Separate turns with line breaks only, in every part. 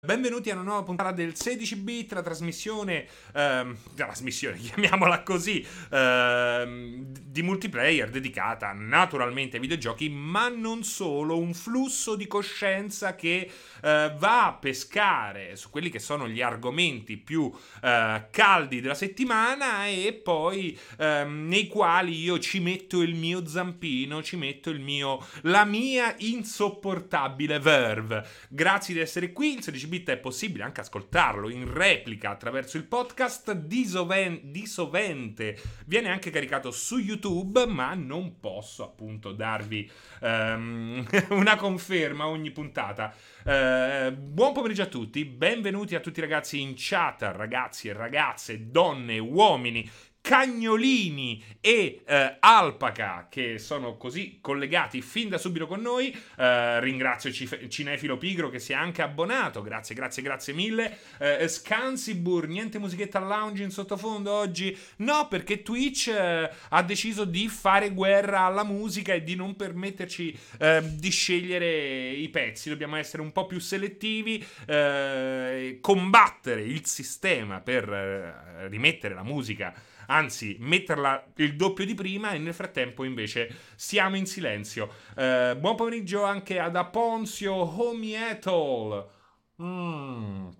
Benvenuti a una nuova puntata del 16 bit, la trasmissione, ehm, trasmissione, chiamiamola così, ehm, di multiplayer dedicata naturalmente ai videogiochi, ma non solo, un flusso di coscienza che eh, va a pescare su quelli che sono gli argomenti più eh, caldi della settimana e poi ehm, nei quali io ci metto il mio zampino, ci metto il mio, la mia insopportabile verve. Grazie di essere qui, il 16 bit è possibile anche ascoltarlo in replica attraverso il podcast di, soven- sovente. Viene anche caricato su YouTube, ma non posso appunto darvi um, una conferma ogni puntata. Uh, buon pomeriggio a tutti, benvenuti a tutti i ragazzi in chat, ragazzi e ragazze, donne, uomini Cagnolini e eh, Alpaca che sono così collegati fin da subito con noi. Eh, ringrazio Cif- Cinefilo Pigro che si è anche abbonato. Grazie, grazie, grazie mille. Eh, Scansibur, niente musichetta lounge in sottofondo oggi? No, perché Twitch eh, ha deciso di fare guerra alla musica e di non permetterci eh, di scegliere i pezzi. Dobbiamo essere un po' più selettivi, eh, combattere il sistema per rimettere la musica anzi metterla il doppio di prima e nel frattempo invece siamo in silenzio. Eh, buon pomeriggio anche ad Aponzio Homietal. Mmm.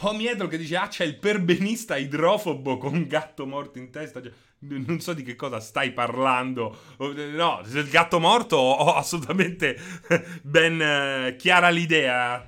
Homietal che dice ah c'è il perbenista idrofobo con gatto morto in testa. Cioè, non so di che cosa stai parlando. No, il gatto morto ho assolutamente ben eh, chiara l'idea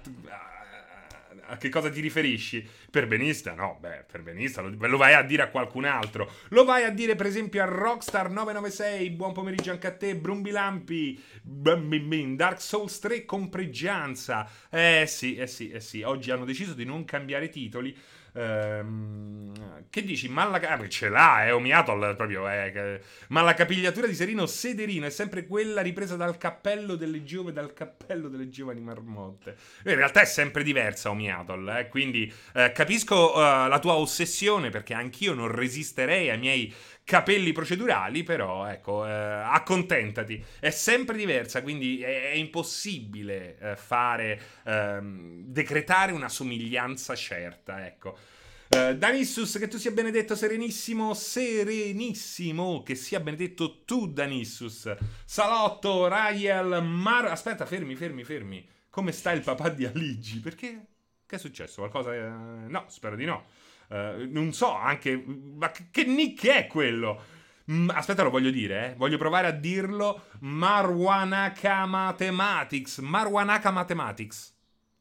a che cosa ti riferisci? Perbenista? No, beh, perbenista lo, lo, vai a dire a qualcun altro. Lo vai a dire, per esempio, a Rockstar 996. Buon pomeriggio anche a te, Brumbilampi. Dark Souls 3 con pregianza. Eh sì, eh sì, eh sì. Oggi hanno deciso di non cambiare titoli. Ehm, che dici? Ma la, ah, ce l'ha, è Omiatol proprio. Eh, ma la capigliatura di Serino Sederino è sempre quella ripresa dal cappello delle, giove, dal cappello delle giovani marmotte. In realtà è sempre diversa Omiatol, eh, quindi eh, capisco uh, la tua ossessione perché anch'io non resisterei ai miei capelli procedurali, però ecco, eh, accontentati. È sempre diversa, quindi è, è impossibile eh, fare, ehm, decretare una somiglianza certa, ecco. Uh, Danissus, che tu sia benedetto, serenissimo, serenissimo, che sia benedetto tu, Danissus. Salotto, Raiel, Mar... Aspetta, fermi, fermi, fermi. Come sta il papà di Aligi? Perché? Che è successo? Qualcosa... Eh... No, spero di no. Uh, non so anche. Ma che nick è quello? Mm, aspetta, lo voglio dire, eh. Voglio provare a dirlo. Marwanaka Mathematics. Marwanaka Mathematics.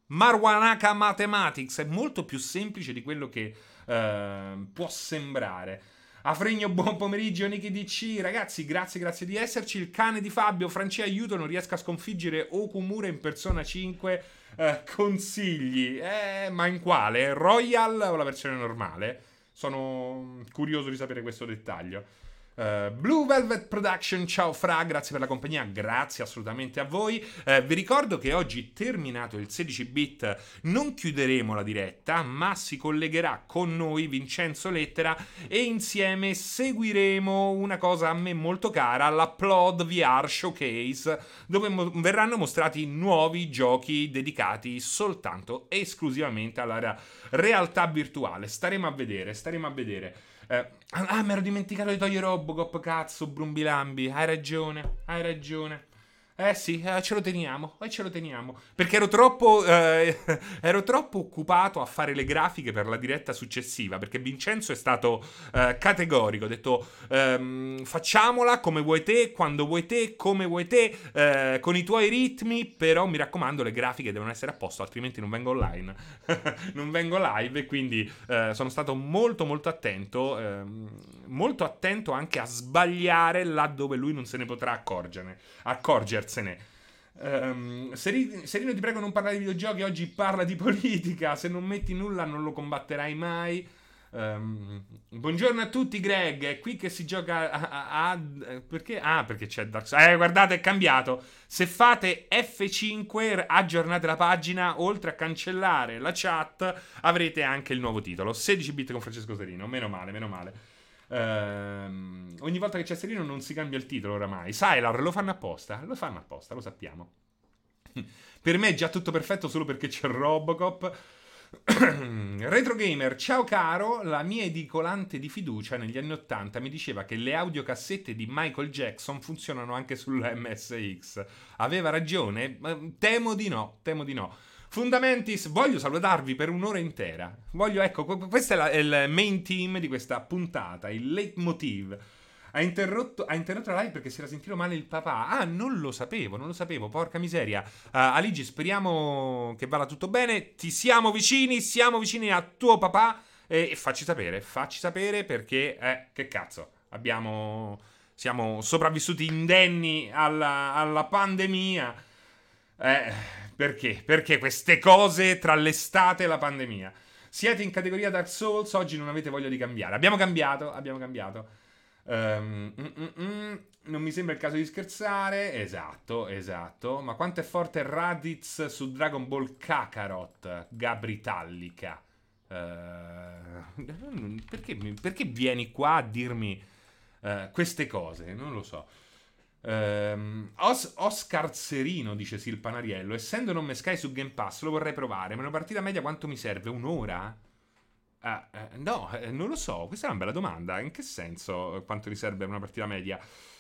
Marwanaka Mathematics è molto più semplice di quello che uh, può sembrare. Afregno, buon pomeriggio, Niki DC. Ragazzi, grazie, grazie di esserci. Il cane di Fabio, Francia, aiuto, non riesco a sconfiggere Okumura in persona 5. Eh, consigli, eh, ma in quale? Royal o la versione normale? Sono curioso di sapere questo dettaglio. Uh, Blue Velvet Production, ciao Fra, grazie per la compagnia, grazie assolutamente a voi. Uh, vi ricordo che oggi, terminato il 16 bit, non chiuderemo la diretta, ma si collegherà con noi Vincenzo Lettera e insieme seguiremo una cosa a me molto cara, l'Upload VR Showcase, dove mo- verranno mostrati nuovi giochi dedicati soltanto esclusivamente alla realtà virtuale. Staremo a vedere, staremo a vedere. Eh, ah, mi ero dimenticato di togliere Robocop, cazzo, Brumbilambi. Hai ragione, hai ragione. Eh sì, eh, ce lo teniamo, e ce lo teniamo. Perché ero troppo, eh, ero troppo occupato a fare le grafiche per la diretta successiva, perché Vincenzo è stato eh, categorico, ha detto ehm, facciamola come vuoi te, quando vuoi te, come vuoi te, eh, con i tuoi ritmi, però mi raccomando le grafiche devono essere a posto, altrimenti non vengo online, non vengo live quindi eh, sono stato molto molto attento, ehm, molto attento anche a sbagliare laddove lui non se ne potrà accorgere, accorgersi andarsene. Um, Serino, Serino, ti prego non parlare di videogiochi, oggi parla di politica, se non metti nulla non lo combatterai mai. Um, buongiorno a tutti Greg, è qui che si gioca a, a, a, perché? Ah, perché c'è Dark Souls. Eh, guardate, è cambiato. Se fate F5, aggiornate la pagina, oltre a cancellare la chat, avrete anche il nuovo titolo. 16 bit con Francesco Serino, meno male, meno male. Ehm, ogni volta che c'è Serino non si cambia il titolo oramai. Sylar lo fanno apposta, lo fanno apposta, lo sappiamo. per me è già tutto perfetto solo perché c'è Robocop. Retro Gamer, ciao caro, la mia edicolante di fiducia negli anni 80 mi diceva che le audiocassette di Michael Jackson funzionano anche sulla MSX. Aveva ragione? Temo di no, temo di no. Fundamentis, voglio salutarvi per un'ora intera. Voglio, ecco, questo è, la, è il main team di questa puntata, il leitmotiv. Ha interrotto, ha interrotto, la live perché si era sentito male il papà. Ah, non lo sapevo, non lo sapevo. Porca miseria. Uh, Aligi, speriamo che vada tutto bene. Ti siamo vicini, siamo vicini a tuo papà. E, e facci sapere, facci sapere perché, eh, che cazzo, abbiamo. Siamo sopravvissuti indenni alla, alla pandemia. Eh, perché? Perché queste cose tra l'estate e la pandemia? Siete in categoria Dark Souls, oggi non avete voglia di cambiare. Abbiamo cambiato, abbiamo cambiato. Um, non mi sembra il caso di scherzare. Esatto, esatto. Ma quanto è forte Raditz su Dragon Ball Kakarot, Gabri Tallica? Uh, perché, perché, vieni qua a dirmi uh, queste cose? Non lo so. Um, Os- Oscar Serino, dice Silpanariello, essendo non me Sky su Game Pass lo vorrei provare, ma una partita media quanto mi serve? Un'ora? Ah, eh, no, eh, non lo so, questa è una bella domanda. In che senso quanto riserva una partita media?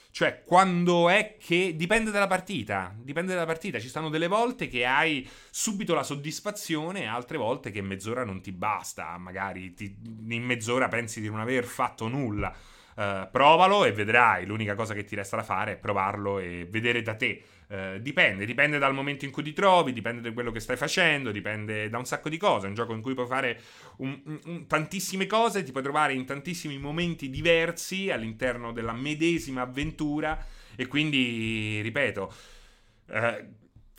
Cioè, quando è che dipende dalla partita, dipende dalla partita. Ci stanno delle volte che hai subito la soddisfazione, altre volte che mezz'ora non ti basta. Magari ti, in mezz'ora pensi di non aver fatto nulla. Uh, provalo e vedrai. L'unica cosa che ti resta da fare è provarlo e vedere da te eh, dipende, dipende dal momento in cui ti trovi, dipende da quello che stai facendo, dipende da un sacco di cose. È un gioco in cui puoi fare un, un, tantissime cose, ti puoi trovare in tantissimi momenti diversi all'interno della medesima avventura e quindi, ripeto, eh,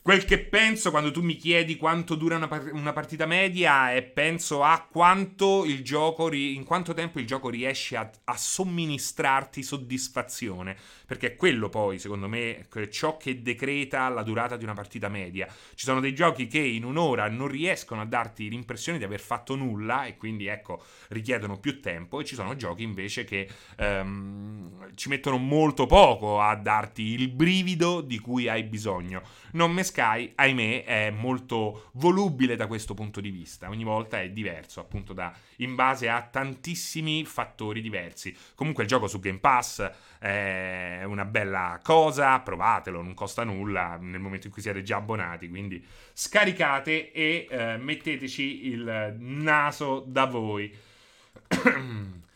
Quel che penso quando tu mi chiedi quanto dura una, par- una partita media è penso a quanto il gioco, ri- in quanto tempo il gioco riesce a, a somministrarti soddisfazione, perché è quello poi, secondo me, ciò che decreta la durata di una partita media. Ci sono dei giochi che in un'ora non riescono a darti l'impressione di aver fatto nulla e quindi, ecco, richiedono più tempo e ci sono giochi invece che um, ci mettono molto poco a darti il brivido di cui hai bisogno. Non mi Sky, ahimè, è molto volubile da questo punto di vista. Ogni volta è diverso, appunto, da, in base a tantissimi fattori diversi. Comunque il gioco su Game Pass è una bella cosa, provatelo, non costa nulla nel momento in cui siete già abbonati, quindi scaricate e eh, metteteci il naso da voi.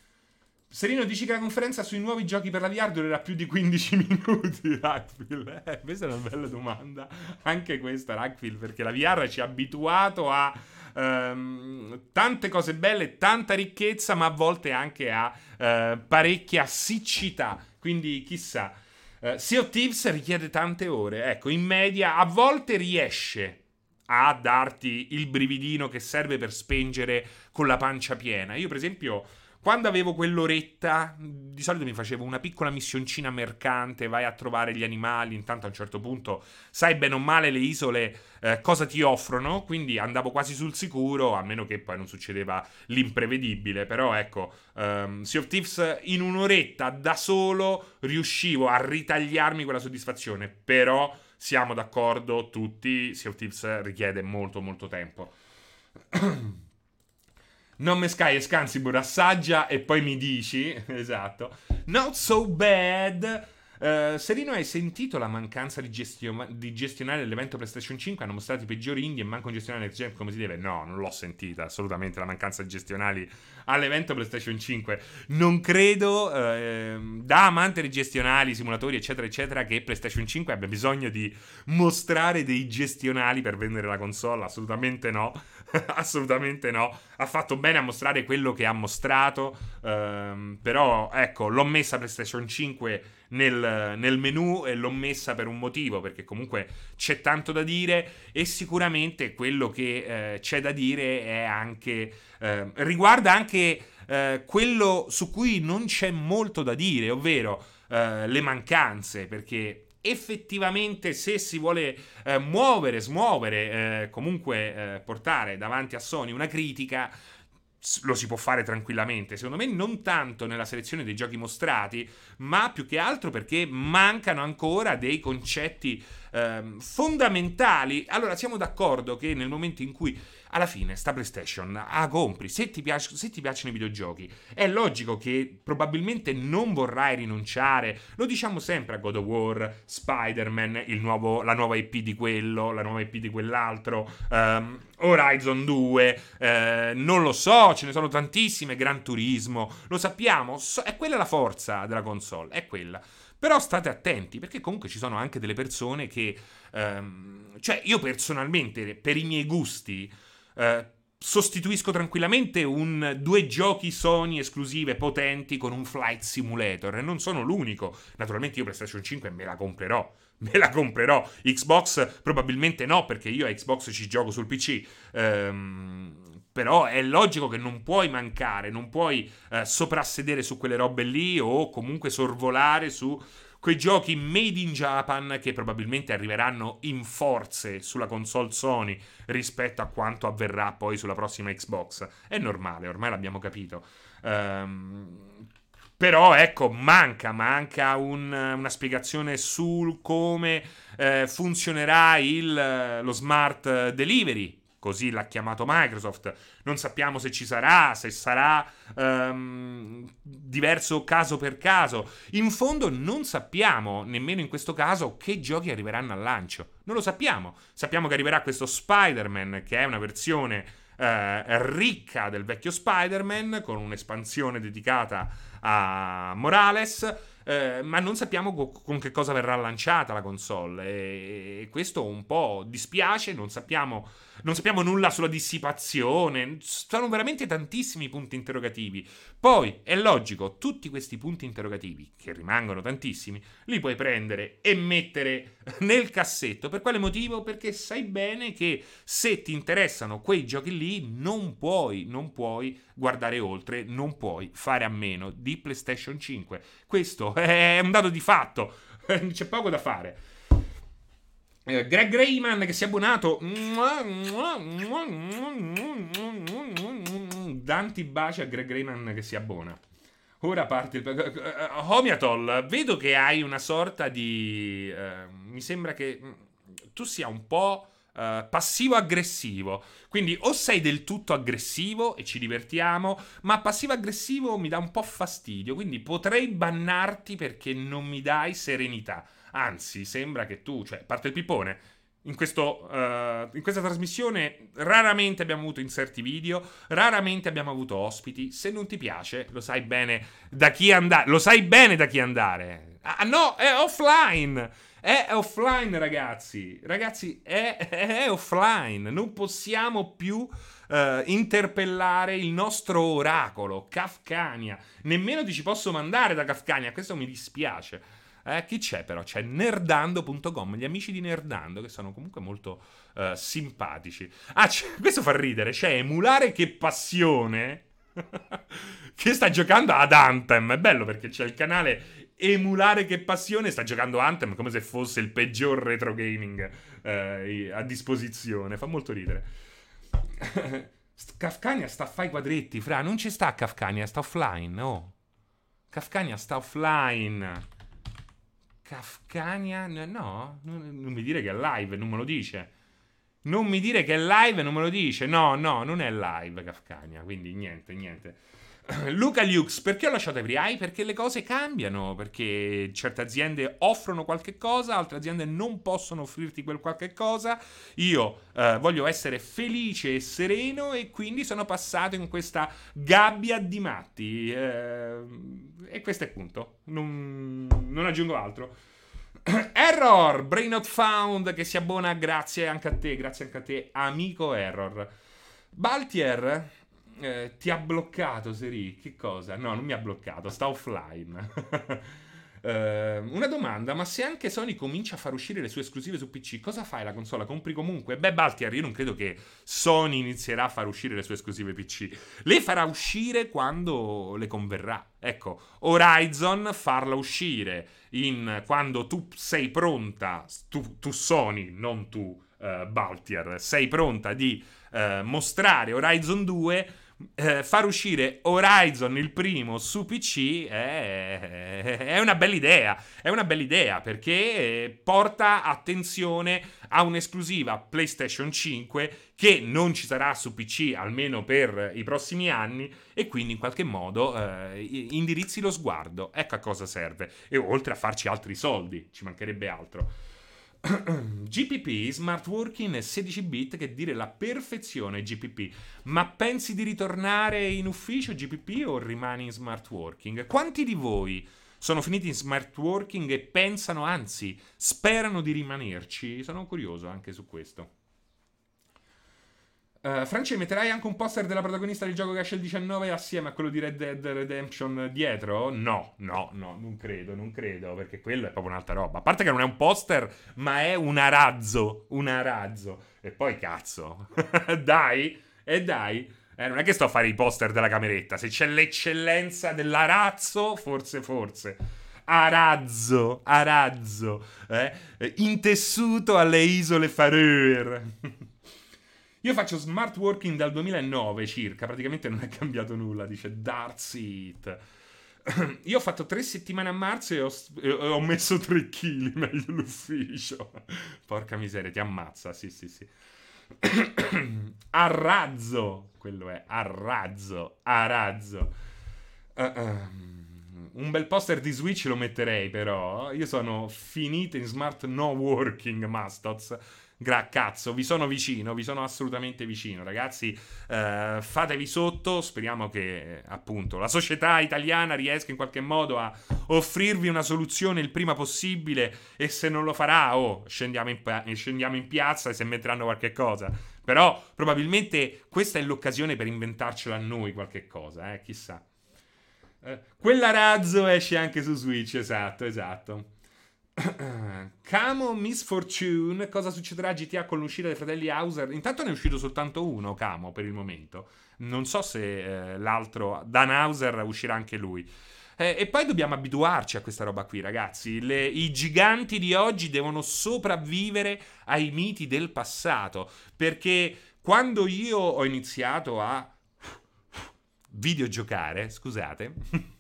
Serino dici che la conferenza sui nuovi giochi per la VR durerà più di 15 minuti, Rackfield. Eh, questa è una bella domanda. Anche questa, Rackfield, perché la VR ci ha abituato a um, tante cose belle, tanta ricchezza, ma a volte anche a uh, parecchia siccità. Quindi chissà. Uh, sea of Thieves richiede tante ore. Ecco, in media a volte riesce a darti il brividino che serve per spengere con la pancia piena. Io, per esempio quando avevo quell'oretta, di solito mi facevo una piccola missioncina mercante, vai a trovare gli animali, intanto a un certo punto sai bene o male le isole eh, cosa ti offrono, quindi andavo quasi sul sicuro, a meno che poi non succedeva l'imprevedibile, però ecco, um, Sea of Thieves in un'oretta da solo riuscivo a ritagliarmi quella soddisfazione, però siamo d'accordo tutti, Sea of Thieves richiede molto molto tempo. Non me Sky e Scansibur assaggia e poi mi dici. Esatto. Not so bad. Uh, Serino, hai sentito la mancanza di, gestio- di, gestionare l'evento PlayStation 5? Hanno mostrato i peggiori indie e manco gestionare next gen come si deve? No, non l'ho sentita assolutamente la mancanza di gestionali all'evento PlayStation 5. Non credo, uh, da amante di gestionali, simulatori, eccetera, eccetera, che PlayStation 5 abbia bisogno di mostrare dei gestionali per vendere la console. Assolutamente no. assolutamente no. Ha fatto bene a mostrare quello che ha mostrato. Uh, però, ecco, l'ho messa PlayStation 5 nel, nel, menu e l'ho messa per un motivo, perché comunque c'è tanto da dire e sicuramente quello che eh, c'è da dire è anche... Eh, riguarda anche eh, quello su cui non c'è molto da dire, ovvero eh, le mancanze, perché effettivamente se si vuole eh, muovere, smuovere, eh, comunque portare davanti a Sony una critica lo si può fare tranquillamente. Secondo me non tanto nella selezione dei giochi mostrati, ma più che altro perché mancano ancora dei concetti ehm, fondamentali. Allora, siamo d'accordo che nel momento in cui alla fine sta PlayStation ah, compri, se ti, piace, se ti piacciono i videogiochi, è logico che probabilmente non vorrai rinunciare, lo diciamo sempre a God of War, Spider-Man, nuovo, la nuova IP di quello, la nuova IP di quell'altro, um, Horizon 2, eh, non lo so, ce ne sono tantissime, Gran Turismo, lo sappiamo, so, è quella la forza della console, è quella. Però state attenti, perché comunque ci sono anche delle persone che... Um, cioè, io personalmente, per i miei gusti, uh, sostituisco tranquillamente un, due giochi Sony esclusive potenti con un flight simulator. E non sono l'unico. Naturalmente io PlayStation 5 me la comprerò. Me la comprerò. Xbox probabilmente no, perché io a Xbox ci gioco sul PC. Um, però è logico che non puoi mancare, non puoi eh, soprassedere su quelle robe lì o comunque sorvolare su quei giochi made in Japan che probabilmente arriveranno in forze sulla console Sony rispetto a quanto avverrà poi sulla prossima Xbox. È normale, ormai l'abbiamo capito. Um, però ecco, manca, manca un, una spiegazione su come eh, funzionerà il, lo smart delivery così l'ha chiamato Microsoft. Non sappiamo se ci sarà, se sarà um, diverso caso per caso. In fondo non sappiamo, nemmeno in questo caso, che giochi arriveranno al lancio. Non lo sappiamo. Sappiamo che arriverà questo Spider-Man, che è una versione uh, ricca del vecchio Spider-Man, con un'espansione dedicata a Morales eh, ma non sappiamo co- con che cosa verrà lanciata la console e, e questo un po' dispiace, non sappiamo, non sappiamo nulla sulla dissipazione, sono veramente tantissimi punti interrogativi. Poi è logico, tutti questi punti interrogativi, che rimangono tantissimi, li puoi prendere e mettere nel cassetto. Per quale motivo? Perché sai bene che se ti interessano quei giochi lì non puoi, non puoi guardare oltre, non puoi fare a meno di PlayStation 5. Questo è un dato di fatto, c'è poco da fare. Eh, Greg Rayman che si è abbonato. Danti baci a Greg Rayman che si abbona. Ora parte il. Uh, Homiatol, vedo che hai una sorta di. Uh, mi sembra che tu sia un po' uh, passivo-aggressivo. Quindi o sei del tutto aggressivo e ci divertiamo, ma passivo-aggressivo mi dà un po' fastidio. Quindi potrei bannarti perché non mi dai serenità. Anzi, sembra che tu, cioè, parte il pippone. In, questo, uh, in, questa trasmissione raramente abbiamo avuto inserti video, raramente abbiamo avuto ospiti. Se non ti piace, lo sai bene da chi andare. Lo sai bene da chi andare. Ah, no, è offline. È offline, ragazzi. Ragazzi, è, è offline. Non possiamo più uh, interpellare il nostro oracolo, Kafkania. Nemmeno ti ci posso mandare da Kafkania. Questo mi dispiace. Eh, chi c'è però? C'è nerdando.com, gli amici di Nerdando che sono comunque molto uh, simpatici. Ah, questo fa ridere, c'è Emulare che passione che sta giocando ad Anthem. È bello perché c'è il canale emulare che passione sta giocando Anthem come se fosse il peggior retro gaming eh, a disposizione. Fa molto ridere. Kafkania sta a fare i quadretti, fra. Non ci sta Kafkania, sta offline, oh. Kafkania sta offline. Kafkania, no? Non, non mi dire che è live, non me lo dice. Non mi dire che è live non me lo dice. No, no, non è live Kafkania, quindi niente, niente. Luca Lux, perché ho lasciato Every? Perché le cose cambiano, perché certe aziende offrono qualche cosa, altre aziende non possono offrirti quel qualche cosa. Io eh, voglio essere felice e sereno e quindi sono passato in questa gabbia di matti. Eh, e questo è punto. Non, non aggiungo altro. Error, Brain Not Found che si abbona, grazie anche a te, grazie anche a te, amico Error. Baltier eh, ti ha bloccato, Seri. Che cosa? No, non mi ha bloccato, sta offline. eh, una domanda, ma se anche Sony comincia a far uscire le sue esclusive su PC, cosa fai la console? Compri comunque? Beh, Baltier, io non credo che Sony inizierà a far uscire le sue esclusive PC. Le farà uscire quando le converrà. Ecco, Horizon farla uscire in, quando tu sei pronta, tu, tu Sony, non tu uh, Baltier, sei pronta di uh, mostrare Horizon 2 eh, far uscire Horizon il primo su PC è, è, una bella idea. È una bella idea perché porta attenzione a un'esclusiva PlayStation 5 che non ci sarà su PC almeno per i prossimi anni e quindi in qualche modo eh, indirizzi lo sguardo. Ecco a cosa serve. E oltre a farci altri soldi, ci mancherebbe altro. GPP, smart working 16 bit, che dire la perfezione GPP. Ma pensi di ritornare in ufficio GPP o rimani in smart working? Quanti di voi sono finiti in smart working e pensano, anzi, sperano di rimanerci? Sono curioso anche su questo. Uh, Franci, metterai anche un poster della protagonista del gioco che esce il 19 assieme a quello di Red Dead Redemption dietro? No, no, no, non credo, non credo, perché quello è proprio un'altra roba. A parte che non è un poster, ma è un arazzo, un arazzo. E poi cazzo, dai, e dai. Eh, non è che sto a fare i poster della cameretta, se c'è l'eccellenza dell'arazzo, forse, forse. Arazzo, arazzo, eh? intessuto alle isole Faroe. Io faccio smart working dal 2009 circa, praticamente non è cambiato nulla, dice Dartseat. Io ho fatto tre settimane a marzo e ho, e ho messo tre kg, meglio l'ufficio. Porca miseria, ti ammazza, sì sì sì. Arrazzo, quello è, arrazzo, arazzo. Uh, um, un bel poster di Switch lo metterei però. Io sono finito in smart no working Mastots Gra- cazzo, vi sono vicino, vi sono assolutamente vicino, ragazzi. Eh, fatevi sotto. Speriamo che appunto la società italiana riesca in qualche modo a offrirvi una soluzione il prima possibile. E se non lo farà, oh, scendiamo in, scendiamo in piazza e se metteranno qualche cosa. Però probabilmente questa è l'occasione per inventarcela a noi qualche cosa, eh, chissà. Eh, quella razzo esce anche su Switch, esatto, esatto. Camo Misfortune, cosa succederà a GTA con l'uscita dei fratelli Hauser? Intanto ne è uscito soltanto uno, Camo, per il momento. Non so se eh, l'altro, Dan Hauser, uscirà anche lui. Eh, e poi dobbiamo abituarci a questa roba qui, ragazzi. Le, I giganti di oggi devono sopravvivere ai miti del passato. Perché quando io ho iniziato a videogiocare, scusate.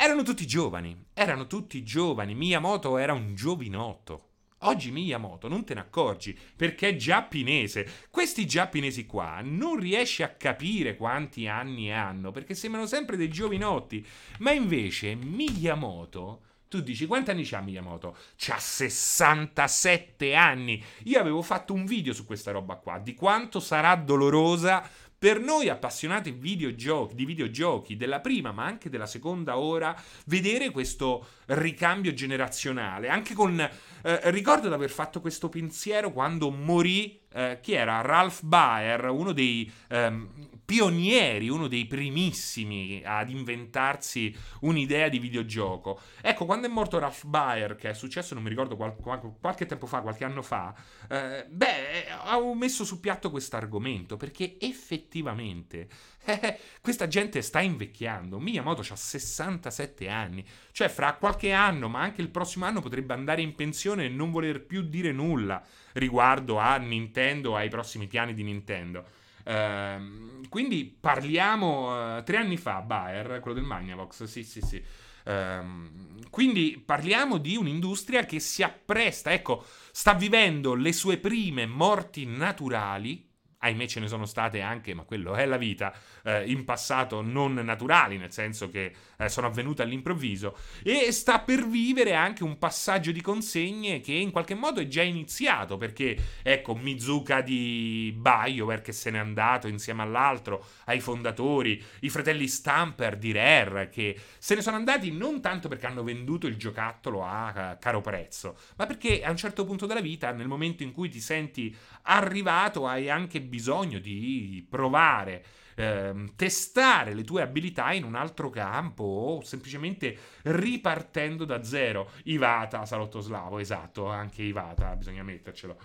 Erano tutti giovani, erano tutti giovani. Miyamoto era un giovinotto. Oggi Miyamoto non te ne accorgi perché è giapponese. Questi giapponesi qua non riesci a capire quanti anni hanno perché sembrano sempre dei giovinotti. Ma invece Miyamoto tu dici quanti anni c'ha Miyamoto? C'ha 67 anni. Io avevo fatto un video su questa roba qua, di quanto sarà dolorosa per noi appassionati videogiochi, di videogiochi della prima ma anche della seconda ora, vedere questo ricambio generazionale, anche con... Eh, ricordo di aver fatto questo pensiero quando morì, eh, chi era? Ralph Baer, uno dei ehm, pionieri, uno dei primissimi ad inventarsi un'idea di videogioco. Ecco, quando è morto Ralph Baer, che è successo, non mi ricordo, qual- qual- qualche tempo fa, qualche anno fa, eh, beh, ho messo su piatto questo argomento, perché effettivamente eh, questa gente sta invecchiando. Miyamoto ha 67 anni, cioè fra qualche anno, ma anche il prossimo anno, potrebbe andare in pensione e non voler più dire nulla riguardo a Nintendo, ai prossimi piani di Nintendo. Uh, quindi parliamo uh, tre anni fa, Bayer, quello del Magnavox, sì, sì, sì. Uh, quindi parliamo di un'industria che si appresta, ecco, sta vivendo le sue prime morti naturali ahimè ce ne sono state anche, ma quello è la vita, eh, in passato non naturali, nel senso che eh, sono avvenute all'improvviso, e sta per vivere anche un passaggio di consegne che in qualche modo è già iniziato, perché ecco Mizuka di BioWare che se n'è andato insieme all'altro, ai fondatori, i fratelli Stamper di Rare che se ne sono andati non tanto perché hanno venduto il giocattolo a caro prezzo, ma perché a un certo punto della vita, nel momento in cui ti senti arrivato, hai anche bisogno di provare, ehm, testare le tue abilità in un altro campo o semplicemente ripartendo da zero. Ivata, salotto slavo, esatto, anche Ivata, bisogna mettercelo.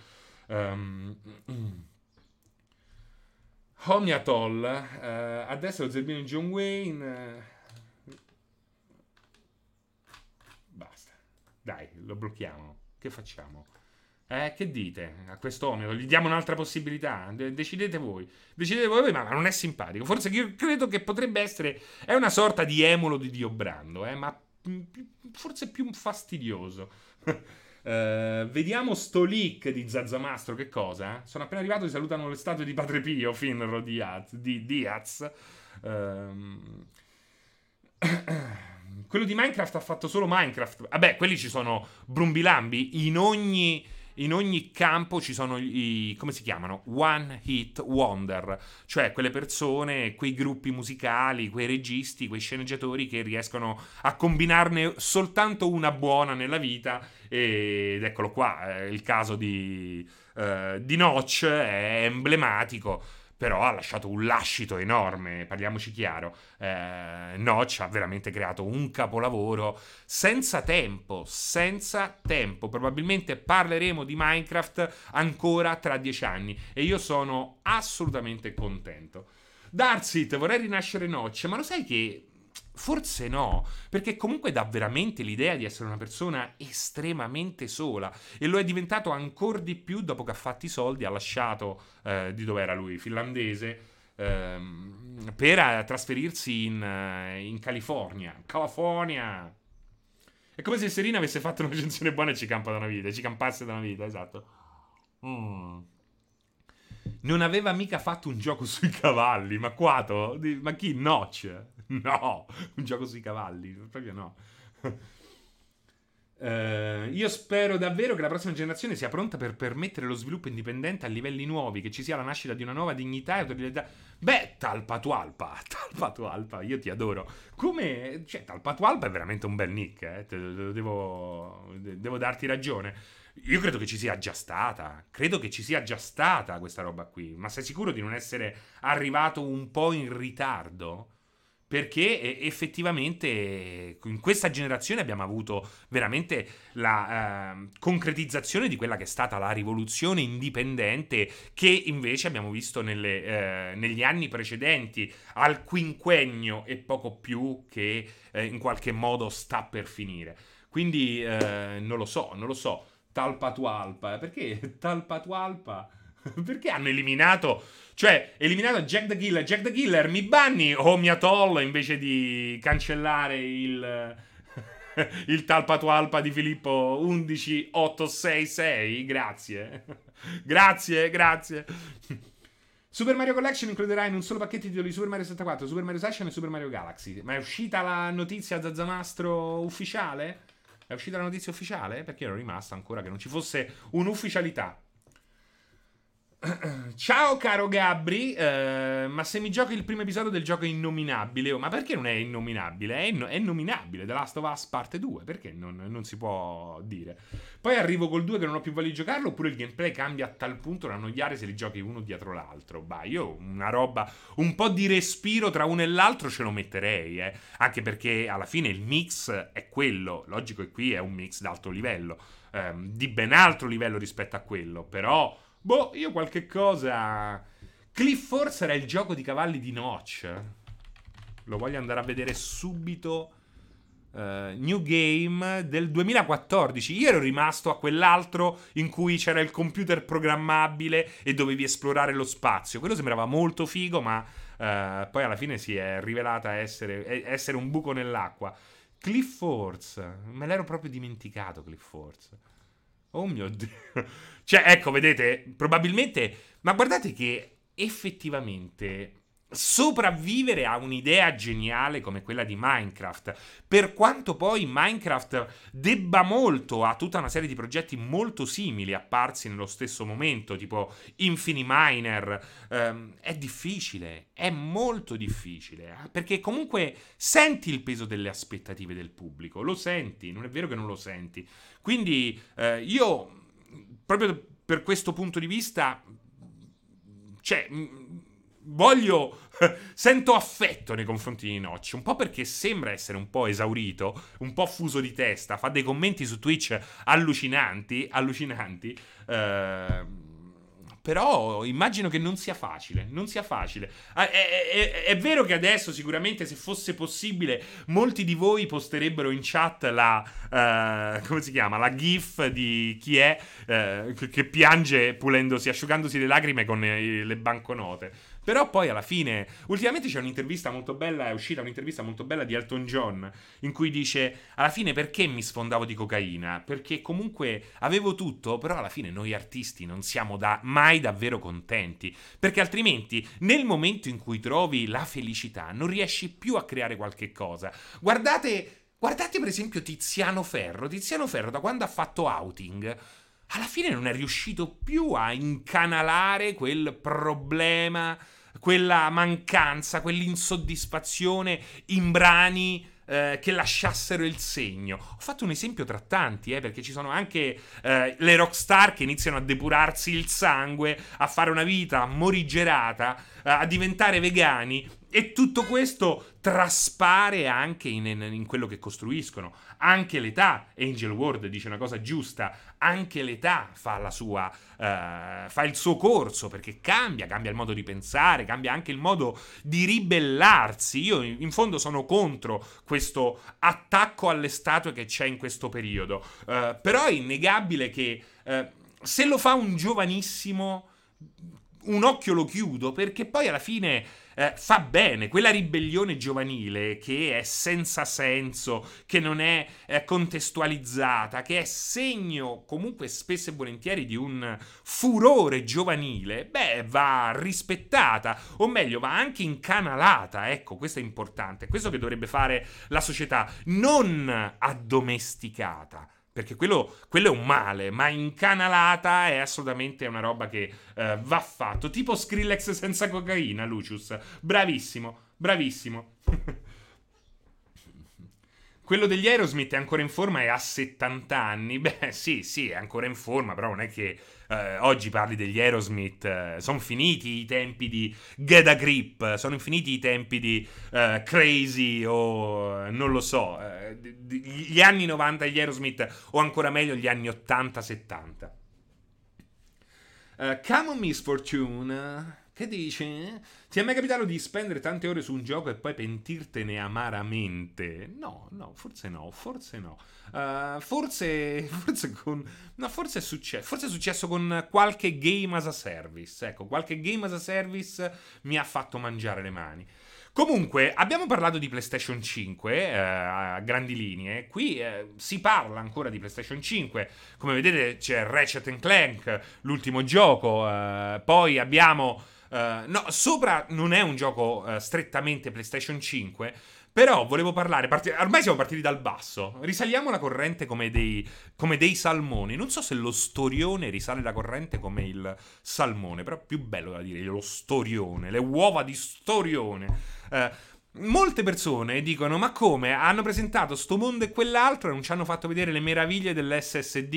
Um, Omniatol, eh, adesso lo zerbino di John Wayne. Eh, basta, dai, lo blocchiamo. Che facciamo? Eh, che dite a quest'uomo? Gli diamo un'altra possibilità? De- decidete voi. Decidete voi, ma, non è simpatico. Forse io credo che potrebbe essere. È una sorta di emulo di Dio Brando, eh, ma forse più fastidioso. uh, vediamo sto leak di Zazzamastro. Che cosa? Sono appena arrivato. Ti salutano le statue di Padre Pio, Finro Diaz. Di Diaz. Uh, quello di Minecraft ha fatto solo Minecraft. Vabbè, quelli ci sono brumbilambi in ogni in ogni campo ci sono i, come si chiamano? One Hit Wonder, cioè quelle persone, quei gruppi musicali, quei registi, quei sceneggiatori che riescono a combinarne soltanto una buona nella vita ed eccolo qua, eh, il caso di, uh, di Notch è emblematico però ha lasciato un lascito enorme, parliamoci chiaro. Eh, Notch ha veramente creato un capolavoro senza tempo, senza tempo. Probabilmente parleremo di Minecraft ancora tra dieci anni e io sono assolutamente contento. Darsit, vorrei rinascere Notch, ma lo sai che Forse no, perché comunque dà veramente l'idea di essere una persona estremamente sola e lo è diventato ancora di più dopo che ha fatto i soldi, ha lasciato eh, di dove era lui, finlandese, ehm, per eh, trasferirsi in, uh, in California. California! È come se Serena avesse fatto una recensione buona e ci campa da una vita, ci campasse da una vita, esatto. Mm. Non aveva mica fatto un gioco sui cavalli, ma quato? Ma chi? Notch? No, un gioco sui cavalli, proprio no. Uh, io spero davvero che la prossima generazione sia pronta per permettere lo sviluppo indipendente a livelli nuovi, che ci sia la nascita di una nuova dignità e autorità. Beh, Talpatualpa, Talpatualpa, io ti adoro. Come, cioè, Talpatualpa è veramente un bel nick, eh? devo, devo darti ragione. Io credo che ci sia già stata, credo che ci sia già stata questa roba qui, ma sei sicuro di non essere arrivato un po' in ritardo? Perché effettivamente in questa generazione abbiamo avuto veramente la eh, concretizzazione di quella che è stata la rivoluzione indipendente che invece abbiamo visto nelle, eh, negli anni precedenti, al quinquennio e poco più che eh, in qualche modo sta per finire. Quindi eh, non lo so, non lo so. Talpatualpa, perché Talpatualpa? perché hanno eliminato cioè, eliminato Jack the Killer. Jack the Killer mi banni o mi atoll invece di cancellare il. il talpatualpa di Filippo 11866. Grazie. grazie, grazie. Super Mario Collection includerà in un solo pacchetto i titoli Super Mario 64, Super Mario Sunshine e Super Mario Galaxy. Ma è uscita la notizia Zazzamastro ufficiale? È uscita la notizia ufficiale? Perché ero rimasto ancora che non ci fosse un'ufficialità. Ciao caro Gabri, uh, ma se mi giochi il primo episodio del gioco innominabile, oh, ma perché non è innominabile? È, no- è nominabile, The Last of Us parte 2, perché non, non, si può dire? Poi arrivo col 2 che non ho più voglia di giocarlo, oppure il gameplay cambia a tal punto da annoiare se li giochi uno dietro l'altro. Bah, io una roba, un po' di respiro tra uno e l'altro ce lo metterei, eh. Anche perché alla fine il mix è quello, logico che qui è un mix d'alto livello, ehm, di ben altro livello rispetto a quello, però Boh, io qualche cosa. Cliff Force era il gioco di cavalli di Notch. Lo voglio andare a vedere subito. Uh, new Game del 2014. Io ero rimasto a quell'altro in cui c'era il computer programmabile e dovevi esplorare lo spazio. Quello sembrava molto figo, ma uh, poi alla fine si è rivelata essere, essere un buco nell'acqua. Cliff Force, me l'ero proprio dimenticato. Cliff Force. Oh mio Dio. Cioè, ecco, vedete, probabilmente... Ma guardate che effettivamente sopravvivere a un'idea geniale come quella di Minecraft, per quanto poi Minecraft debba molto a tutta una serie di progetti molto simili apparsi nello stesso momento, tipo Infiniminer, ehm, è difficile, è molto difficile, eh, perché comunque senti il peso delle aspettative del pubblico, lo senti, non è vero che non lo senti. Quindi eh, io, proprio per questo punto di vista, cioè, voglio, sento affetto nei confronti di Notch, un po' perché sembra essere un po' esaurito, un po' fuso di testa, fa dei commenti su Twitch allucinanti, allucinanti, eh, però immagino che non sia facile, non sia facile. Ah, è, è, è, vero che adesso sicuramente se fosse possibile molti di voi posterebbero in chat la, uh, come si chiama, la gif di chi è uh, che piange pulendosi, asciugandosi le lacrime con le banconote. Però poi alla fine, ultimamente c'è un'intervista molto bella, è uscita un'intervista molto bella di Elton John, in cui dice, alla fine perché mi sfondavo di cocaina? Perché comunque avevo tutto, però alla fine noi artisti non siamo da, mai davvero contenti, perché altrimenti nel momento in cui trovi la felicità non riesci più a creare qualche cosa. Guardate... Guardate per esempio Tiziano Ferro. Tiziano Ferro da quando ha fatto outing alla fine non è riuscito più a incanalare quel problema quella mancanza, quell'insoddisfazione in brani eh, che lasciassero il segno. Ho fatto un esempio tra tanti, eh, perché ci sono anche eh, le rockstar che iniziano a depurarsi il sangue, a fare una vita morigerata, eh, a diventare vegani e tutto questo traspare anche in, in, quello che costruiscono. Anche l'età, Angel Ward dice una cosa giusta, anche l'età fa, sua, uh, fa il suo corso perché cambia, cambia il modo di pensare, cambia anche il modo di ribellarsi. Io in fondo sono contro questo attacco alle statue che c'è in questo periodo, uh, però è innegabile che uh, se lo fa un giovanissimo, un occhio lo chiudo perché poi alla fine eh, fa bene, quella ribellione giovanile che è senza senso, che non è eh, contestualizzata, che è segno comunque spesso e volentieri di un furore giovanile, beh, va rispettata, o meglio, va anche incanalata, ecco, questo è importante, questo che dovrebbe fare la società, non addomesticata perché quello, quello, è un male, ma incanalata è assolutamente una roba che uh, va fatto. Tipo Skrillex senza cocaina, Lucius. Bravissimo, bravissimo. Quello degli Aerosmith è ancora in forma e ha 70 anni. Beh, sì, sì, è ancora in forma, però non è che eh, oggi parli degli Aerosmith, eh, sono finiti i tempi di Get a Grip, sono finiti i tempi di eh, Crazy o non lo so, eh, gli anni 90 degli Aerosmith o ancora meglio gli anni 80-70. Uh, eh, come on Misfortune che dici? Ti è mai capitato di spendere tante ore su un gioco e poi pentirtene amaramente? No, no, forse no, forse no. Uh, forse, forse con... No, forse è successo. Forse è successo con qualche game as a service. Ecco, qualche game as a service mi ha fatto mangiare le mani. Comunque, abbiamo parlato di PlayStation 5 eh, a grandi linee. Qui eh, si parla ancora di PlayStation 5. Come vedete, c'è Ratchet Clank, l'ultimo gioco. Eh, poi abbiamo Uh, no, sopra non è un gioco uh, strettamente PlayStation 5. Però volevo parlare. Parti- ormai siamo partiti dal basso. Risaliamo la corrente come dei, come dei, salmoni. Non so se lo storione risale la corrente come il salmone. Però più bello da dire lo storione. Le uova di storione. Uh, Molte persone dicono: Ma come? Hanno presentato sto mondo e quell'altro e non ci hanno fatto vedere le meraviglie dell'SSD?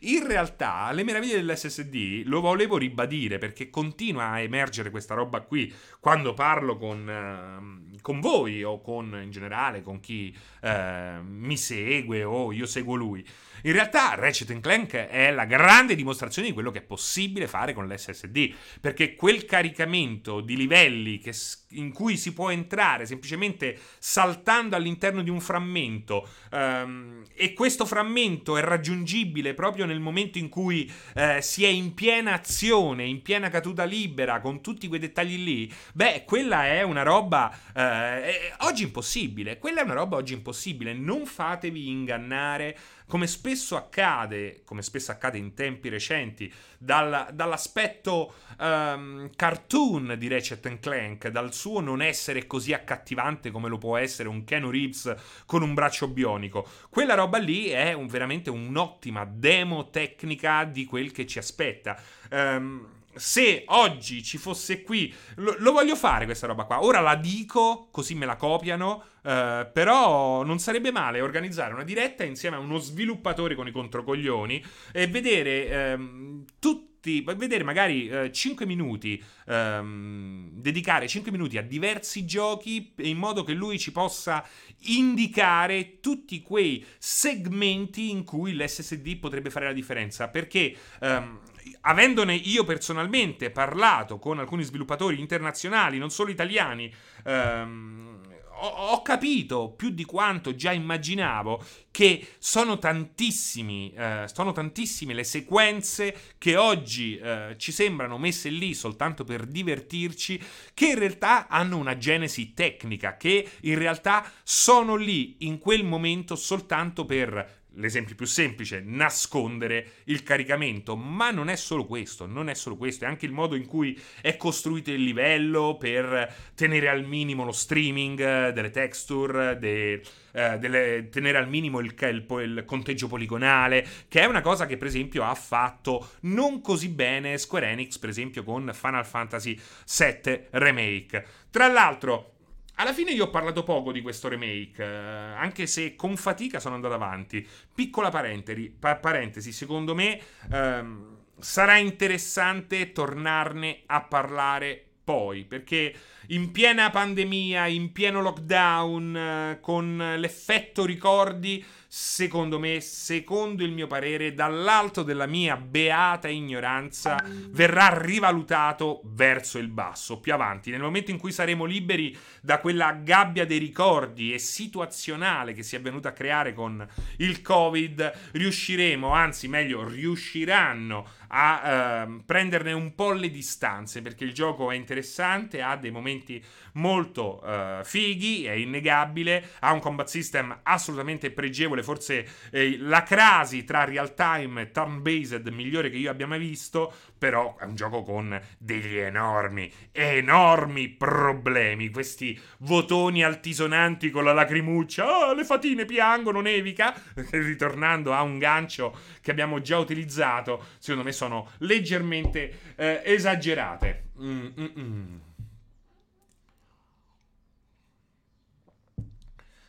In realtà, le meraviglie dell'SSD lo volevo ribadire perché continua a emergere questa roba qui quando parlo con, uh, con voi o con in generale con chi uh, mi segue o io seguo lui. In realtà Ratchet Clank è la grande dimostrazione di quello che è possibile fare con l'SSD, perché quel caricamento di livelli che, in cui si può entrare semplicemente saltando all'interno di un frammento. Um, e questo frammento è raggiungibile proprio nel momento in cui uh, si è in piena azione, in piena caduta libera, con tutti quei dettagli lì, beh, quella è una roba è oggi impossibile, quella è una roba oggi impossibile, non fatevi ingannare come spesso accade, come spesso accade in tempi recenti, dal, dall'aspetto um, cartoon di Ratchet Clank, dal suo non essere così accattivante come lo può essere un Keanu Reeves con un braccio bionico. Quella roba lì è un, veramente un'ottima demo tecnica di quel che ci aspetta. Um, se oggi ci fosse qui, lo, lo, voglio fare questa roba qua. Ora la dico, così me la copiano. Uh, però non sarebbe male organizzare una diretta insieme a uno sviluppatore con i controcoglioni e vedere um, tutti vedere magari uh, 5 minuti, um, dedicare 5 minuti a diversi giochi in modo che lui ci possa indicare tutti quei segmenti in cui l'SSD potrebbe fare la differenza. Perché um, avendone io personalmente parlato con alcuni sviluppatori internazionali, non solo italiani, ehm, ho, capito più di quanto già immaginavo che sono tantissimi, eh, sono tantissime le sequenze che oggi eh, ci sembrano messe lì soltanto per divertirci, che in realtà hanno una genesi tecnica, che in realtà sono lì in quel momento soltanto per l'esempio più semplice, nascondere il caricamento, ma non è solo questo, non è solo questo, è anche il modo in cui è costruito il livello per tenere al minimo lo streaming eh, delle texture, de, eh, delle, tenere al minimo il, il, il, conteggio poligonale, che è una cosa che per esempio ha fatto non così bene Square Enix, per esempio con Final Fantasy VII Remake. Tra l'altro, alla fine io ho parlato poco di questo remake, eh, anche se con fatica sono andato avanti. Piccola parentesi, pa- parentesi secondo me ehm, sarà interessante tornarne a parlare poi, perché in piena pandemia, in pieno lockdown, eh, con l'effetto ricordi, secondo me, secondo il mio parere, dall'alto della mia beata ignoranza, verrà rivalutato verso il basso, più avanti. Nel momento in cui saremo liberi da quella gabbia dei ricordi e situazionale che si è venuta a creare con il Covid, riusciremo, anzi meglio, riusciranno a uh, prenderne un po' le distanze perché il gioco è interessante, ha dei momenti molto uh, fighi, è innegabile, ha un combat system assolutamente pregevole, forse eh, la crasi tra real time e turn based migliore che io abbia mai visto, però è un gioco con degli enormi, enormi problemi, questi votoni altisonanti con la lacrimuccia, oh, le fatine piangono, nevica, ritornando a un gancio che abbiamo già utilizzato, secondo me sono leggermente eh, esagerate. Mm-mm.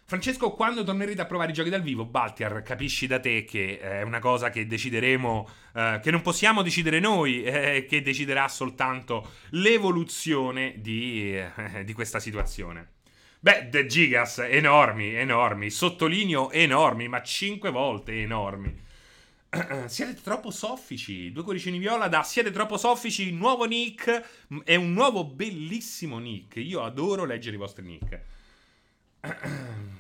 Francesco, quando tornerete a provare i giochi dal vivo, Baltiar, capisci da te che è una cosa che decideremo, eh, che non possiamo decidere noi, eh, che deciderà soltanto l'evoluzione di, eh, di questa situazione. Beh, The Gigas, enormi, enormi, sottolineo enormi, ma cinque volte enormi. siete troppo soffici. Due cuoricini viola da siete troppo soffici. Nuovo nick. È un nuovo bellissimo nick. Io adoro leggere i vostri nick.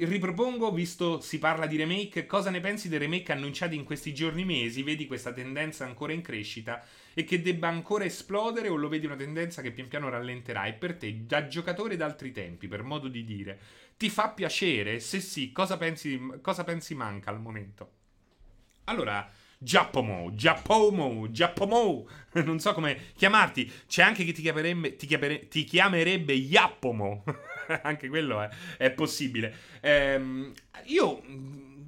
ripropongo, visto si parla di remake, cosa ne pensi dei remake annunciati in questi giorni mesi? Vedi questa tendenza ancora in crescita e che debba ancora esplodere o lo vedi una tendenza che pian piano rallenterà? E per te, da giocatore d'altri tempi, per modo di dire, ti fa piacere? Se sì, cosa pensi, cosa pensi manca al momento? Allora, Giappomo, Giappomo, Giappomo, non so come chiamarti, c'è anche chi ti chiamerebbe, ti chiamere, ti chiamerebbe Iappomo. anche quello è, è possibile. Ehm, io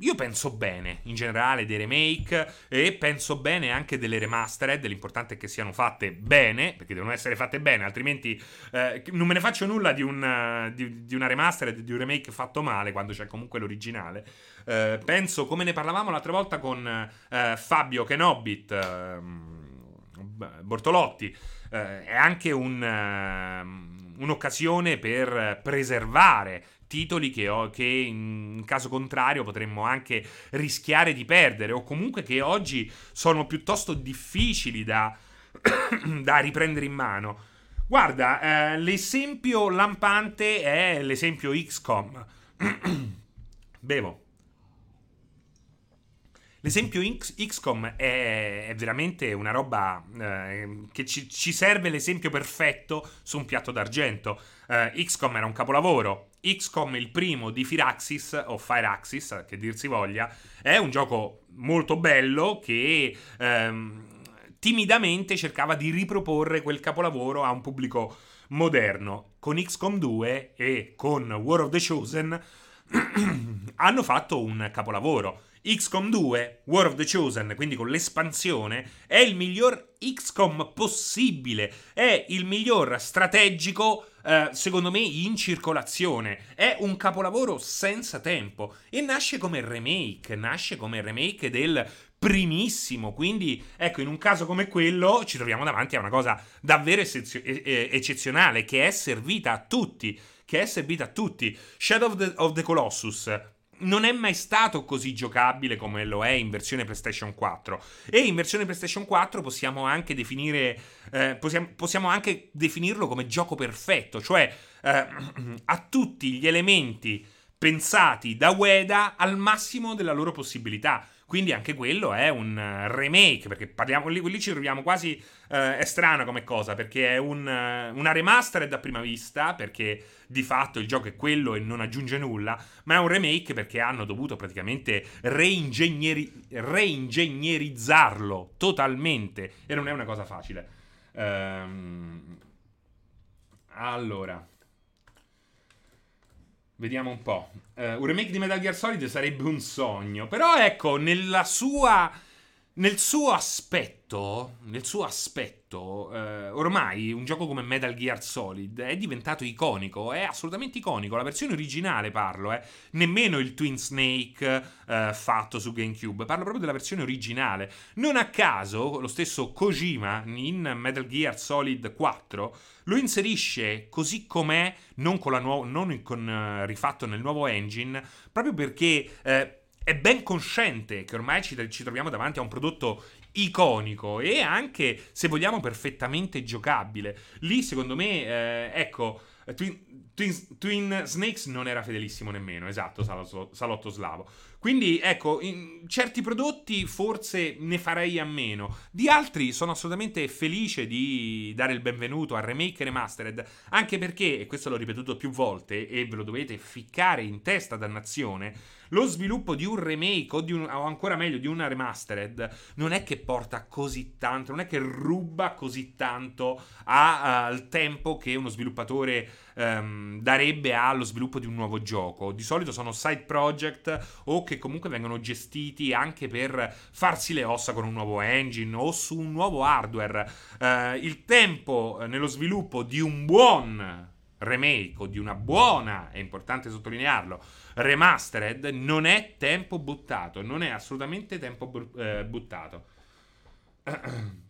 io penso bene in generale dei remake e penso bene anche delle remastered. L'importante è che siano fatte bene, perché devono essere fatte bene, altrimenti eh, non me ne faccio nulla di, un, di, di, una remastered, di un remake fatto male quando c'è comunque l'originale. Eh, penso, come ne parlavamo l'altra volta con eh, Fabio Kenobit, ehm, Bortolotti, eh, è anche un ehm, un'occasione per preservare titoli che, ho, che, in caso contrario potremmo anche rischiare di perdere o comunque che oggi sono piuttosto difficili da, da riprendere in mano. Guarda, eh, l'esempio lampante è l'esempio XCOM. Bevo. L'esempio XCOM è, è, veramente una roba eh, che ci, ci, serve l'esempio perfetto su un piatto d'argento. Eh, XCOM era un capolavoro. XCOM, il primo di Firaxis o Fireaxis, che dir si voglia, è un gioco molto bello che ehm, timidamente cercava di riproporre quel capolavoro a un pubblico moderno. Con XCOM 2 e con War of the Chosen hanno fatto un capolavoro XCOM 2, War of the Chosen, quindi con l'espansione, è il miglior XCOM possibile, è il miglior strategico, eh, secondo me, in circolazione. È un capolavoro senza tempo e nasce come remake, nasce come remake del primissimo. Quindi, ecco, in un caso come quello ci troviamo davanti a una cosa davvero eccezionale che è servita a tutti. Che è servita a tutti. Shadow of the, of the Colossus non è mai stato così giocabile come lo è in versione PlayStation 4. E in versione PlayStation 4 possiamo anche definire. Eh, possiamo, possiamo, anche definirlo come gioco perfetto, cioè eh, ha tutti gli elementi pensati da Ueda al massimo della loro possibilità. Quindi anche quello è un eh, remake, perché parliamo lì, lì ci troviamo quasi... Eh, è strano come cosa, perché è un, uh, una remastered a prima vista, perché di fatto il gioco è quello e non aggiunge nulla, ma è un remake perché hanno dovuto praticamente reingegneri- reingegnerizzarlo totalmente, e non è una cosa facile. Ehm... Allora... Vediamo un po'. Uh, un remake di Metal Gear Solid sarebbe un sogno. Però ecco, nella sua. Nel suo aspetto. Nel suo aspetto. Uh, ormai un gioco come Metal Gear Solid è diventato iconico. È assolutamente iconico. La versione originale parlo, eh. Nemmeno il Twin Snake uh, fatto su GameCube. Parlo proprio della versione originale. Non a caso, lo stesso Kojima in Metal Gear Solid 4 lo inserisce così com'è, non, con nuova, non con, uh, rifatto nel nuovo engine, proprio perché uh, è ben consciente che ormai ci, ci troviamo davanti a un prodotto iconico e anche, se vogliamo, perfettamente giocabile. Lì, secondo me, eh, ecco, Twin, Twin, Twin, Snakes non era fedelissimo nemmeno, esatto, salotto, salotto slavo. Quindi ecco, certi prodotti forse ne farei a meno, di altri sono assolutamente felice di dare il benvenuto a remake e remastered, anche perché, e questo l'ho ripetuto più volte e ve lo dovete ficcare in testa dannazione, lo sviluppo di un remake o, un, o, ancora meglio di una remastered non è che porta così tanto, non è che ruba così tanto al tempo che uno sviluppatore um, darebbe allo sviluppo di un nuovo gioco. Di solito sono side project o che comunque vengono gestiti anche per farsi le ossa con un nuovo engine o su un nuovo hardware. Uh, il tempo nello sviluppo di un buon remake o di una buona, è importante sottolinearlo, remastered, non è tempo buttato, non è assolutamente tempo bu- eh, buttato.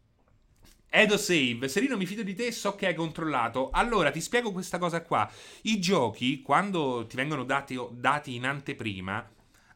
Edo Save, Serino mi fido di te, so che hai controllato. Allora, ti spiego questa cosa qua. I giochi, quando ti vengono dati, dati in anteprima,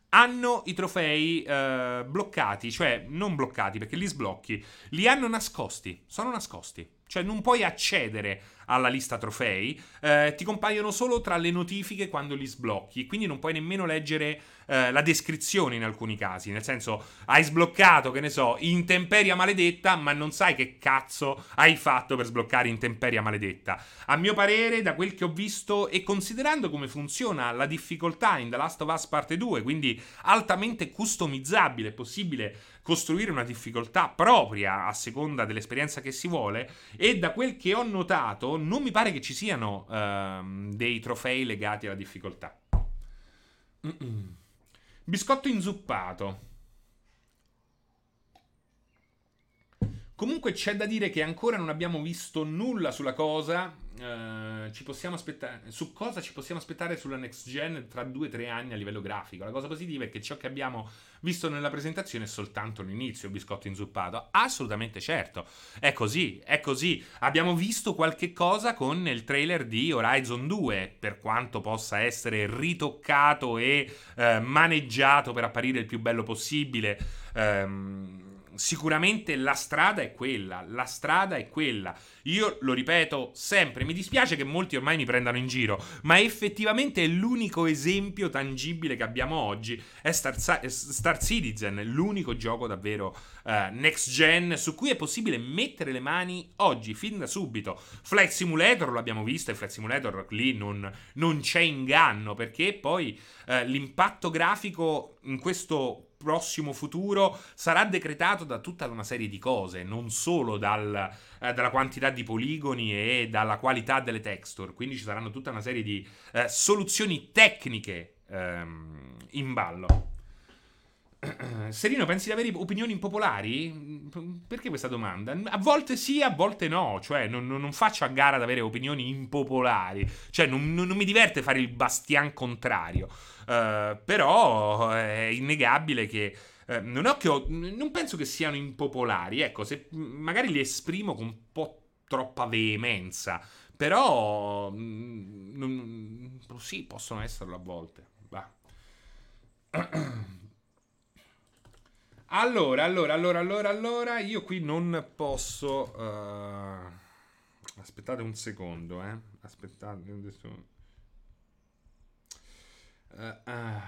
hanno i trofei eh, bloccati, cioè non bloccati perché li sblocchi, li hanno nascosti, sono nascosti. Cioè non puoi accedere alla lista trofei, eh, ti compaiono solo tra le notifiche quando li sblocchi, quindi non puoi nemmeno leggere eh, la descrizione in alcuni casi, nel senso hai sbloccato, che ne so, Intemperia Maledetta, ma non sai che cazzo hai fatto per sbloccare Intemperia Maledetta. A mio parere, da quel che ho visto e considerando come funziona la difficoltà in The Last of Us Parte 2, quindi altamente customizzabile, è possibile costruire una difficoltà propria a seconda dell'esperienza che si vuole e da quel che ho notato non mi pare che ci siano uh, dei trofei legati alla difficoltà. Mm-mm. Biscotto inzuppato. Comunque c'è da dire che ancora non abbiamo visto nulla sulla cosa eh, ci possiamo aspettare su cosa ci possiamo aspettare sulla next gen tra 2-3 anni a livello grafico. La cosa positiva è che ciò che abbiamo visto nella presentazione è soltanto l'inizio, biscotto inzuppato. Assolutamente certo. È così, è così. Abbiamo visto qualche cosa con il trailer di Horizon 2, per quanto possa essere ritoccato e eh, maneggiato per apparire il più bello possibile. Ehm sicuramente la strada è quella, la strada è quella. Io lo ripeto sempre, mi dispiace che molti ormai mi prendano in giro, ma effettivamente l'unico esempio tangibile che abbiamo oggi è Star, Star Citizen, l'unico gioco davvero uh, next gen su cui è possibile mettere le mani oggi, fin da subito. Flight Simulator l'abbiamo visto e Flight Simulator lì non, non c'è inganno perché poi uh, l'impatto grafico in questo prossimo futuro sarà decretato da tutta una serie di cose, non solo dal, eh, dalla quantità di poligoni e dalla qualità delle texture. Quindi ci saranno tutta una serie di eh, soluzioni tecniche ehm, in ballo. Serino, pensi di avere opinioni impopolari? Perché questa domanda? A volte sì, a volte no. Cioè, non, non faccio a gara ad avere opinioni impopolari. Cioè, non, non, mi diverte fare il bastian contrario. Uh, però è innegabile che. Uh, non, ho, non penso che siano impopolari. Ecco, se magari li esprimo con un po' troppa veemenza. Però. Mm, non, sì, possono esserlo a volte. Allora, allora, allora, allora, allora, io qui non posso... Uh... Aspettate un secondo, eh. Aspettate adesso... Uh, uh.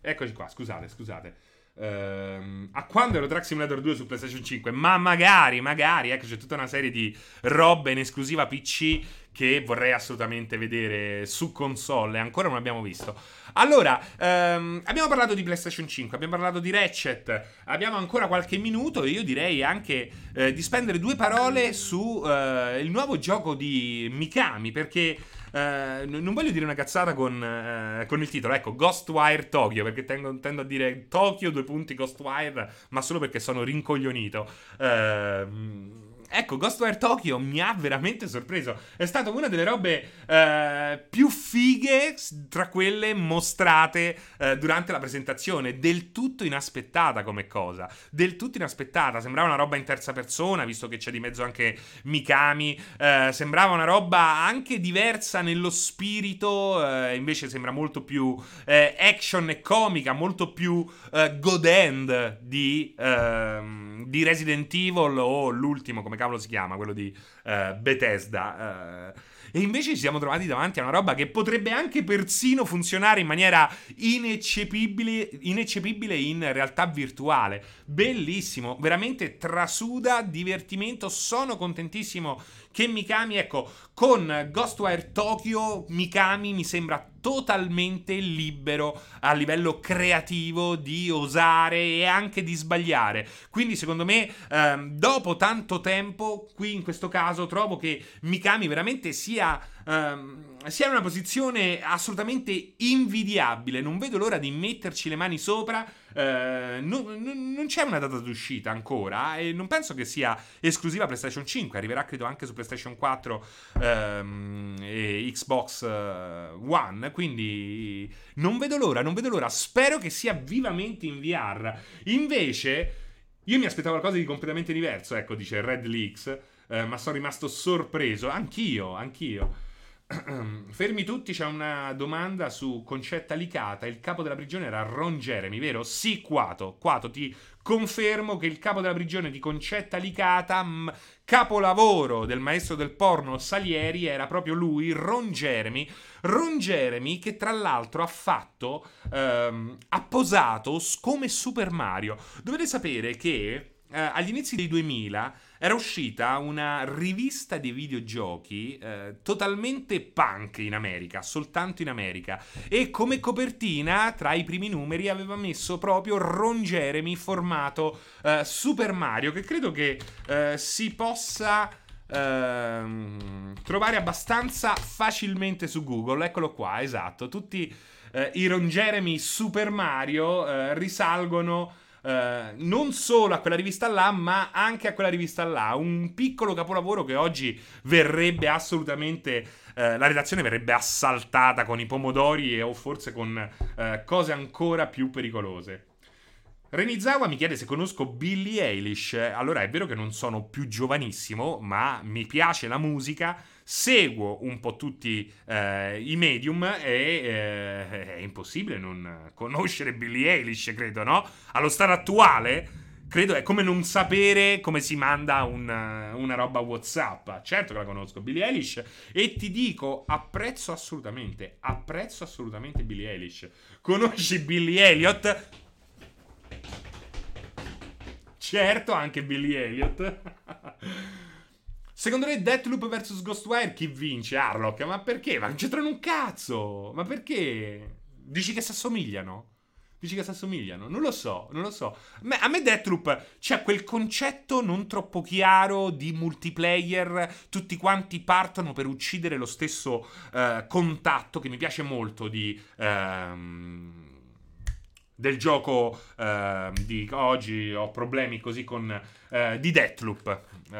Eccoci qua, scusate, scusate. Uh, a quando ero Track Simulator 2 su PlayStation 5? Ma magari, magari, ecco, c'è tutta una serie di robe in esclusiva PC che vorrei assolutamente vedere su console e ancora non abbiamo visto. Allora, um, abbiamo parlato di PlayStation 5, abbiamo parlato di Ratchet, abbiamo ancora qualche minuto e io direi anche eh, di spendere due parole su il nuovo gioco di Mikami perché... Uh, non voglio dire una cazzata con, uh, con, il titolo, ecco, Ghostwire Tokyo, perché tengo, tendo a dire Tokyo, due punti Ghostwire, ma solo perché sono rincoglionito. Uh, ecco, Ghostwire Tokyo mi ha veramente sorpreso. È stata una delle robe eh, più fighe tra quelle mostrate eh, durante la presentazione. Del tutto inaspettata come cosa. Del tutto inaspettata. Sembrava una roba in terza persona, visto che c'è di mezzo anche Mikami. Eh, sembrava una roba anche diversa nello spirito. Eh, invece sembra molto più eh, action e comica, molto più eh, God End di, ehm, di Resident Evil o l'ultimo, come cavolo si chiama, quello di uh, Bethesda. Uh, e invece ci siamo trovati davanti a una roba che potrebbe anche persino funzionare in maniera ineccepibile, ineccepibile in realtà virtuale. Bellissimo, veramente trasuda, divertimento. Sono contentissimo che Mikami, ecco, con Ghostwire Tokyo, Mikami mi sembra totalmente libero a livello creativo di osare e anche di sbagliare. Quindi, secondo me, ehm, dopo tanto tempo, qui in questo caso, trovo che Mikami veramente sia um, sia in una posizione assolutamente invidiabile. Non vedo l'ora di metterci le mani sopra. Uh, non, non, c'è una data d'uscita ancora e non penso che sia esclusiva PlayStation 5. Arriverà credo anche su PlayStation 4 um, e Xbox uh, One. Quindi non vedo l'ora, non vedo l'ora. Spero che sia vivamente in VR. Invece, io mi aspettavo qualcosa di completamente diverso. Ecco, dice Red Leaks. Uh, ma sono rimasto sorpreso. Anch'io, anch'io. Fermi tutti, c'è una domanda su Concetta Licata. Il capo della prigione era Ron Jeremy, vero? Sì, Quato. Quato, ti confermo che il capo della prigione di Concetta Licata, capolavoro del maestro del porno Salieri, era proprio lui, Ron Jeremy. Ron Jeremy che tra l'altro ha fatto, ehm, ha posato come Super Mario. Dovete sapere che eh, agli inizi dei 2000 era uscita una rivista dei videogiochi eh, totalmente punk in America, soltanto in America. E come copertina, tra i primi numeri, aveva messo proprio Ron Jeremy formato eh, Super Mario, che credo che eh, si possa... Uh, trovare abbastanza facilmente su Google. Eccolo qua, esatto. Tutti uh, i Ron Jeremy Super Mario uh, risalgono eh, non solo a quella rivista là, ma anche a quella rivista là. Un piccolo capolavoro che oggi verrebbe assolutamente. Eh, la redazione verrebbe assaltata con i pomodori e, o forse con eh, cose ancora più pericolose. Renizawa mi chiede se conosco Billie Eilish. Allora è vero che non sono più giovanissimo, ma mi piace la musica seguo un po' tutti eh, i medium e eh, è impossibile non conoscere Billie Eilish, credo, no? Allo stato attuale, credo è come non sapere come si manda un, una roba WhatsApp. Certo che la conosco, Billie Eilish, e ti dico, apprezzo assolutamente, apprezzo assolutamente Billie Eilish. Conosci Billie Elliot? Certo, anche Billie Elliot. Secondo lei Deathloop vs Ghostwire chi vince? Harlock? Ma perché? Ma non c'entrano un cazzo! Ma perché? Dici che si assomigliano? Dici che si assomigliano? Non lo so, non lo so. A me Deathloop c'è quel concetto non troppo chiaro di multiplayer, tutti quanti partono per uccidere lo stesso uh, contatto che mi piace molto di... Uh, del gioco uh, di oggi ho problemi così con uh, di Deathloop. Uh,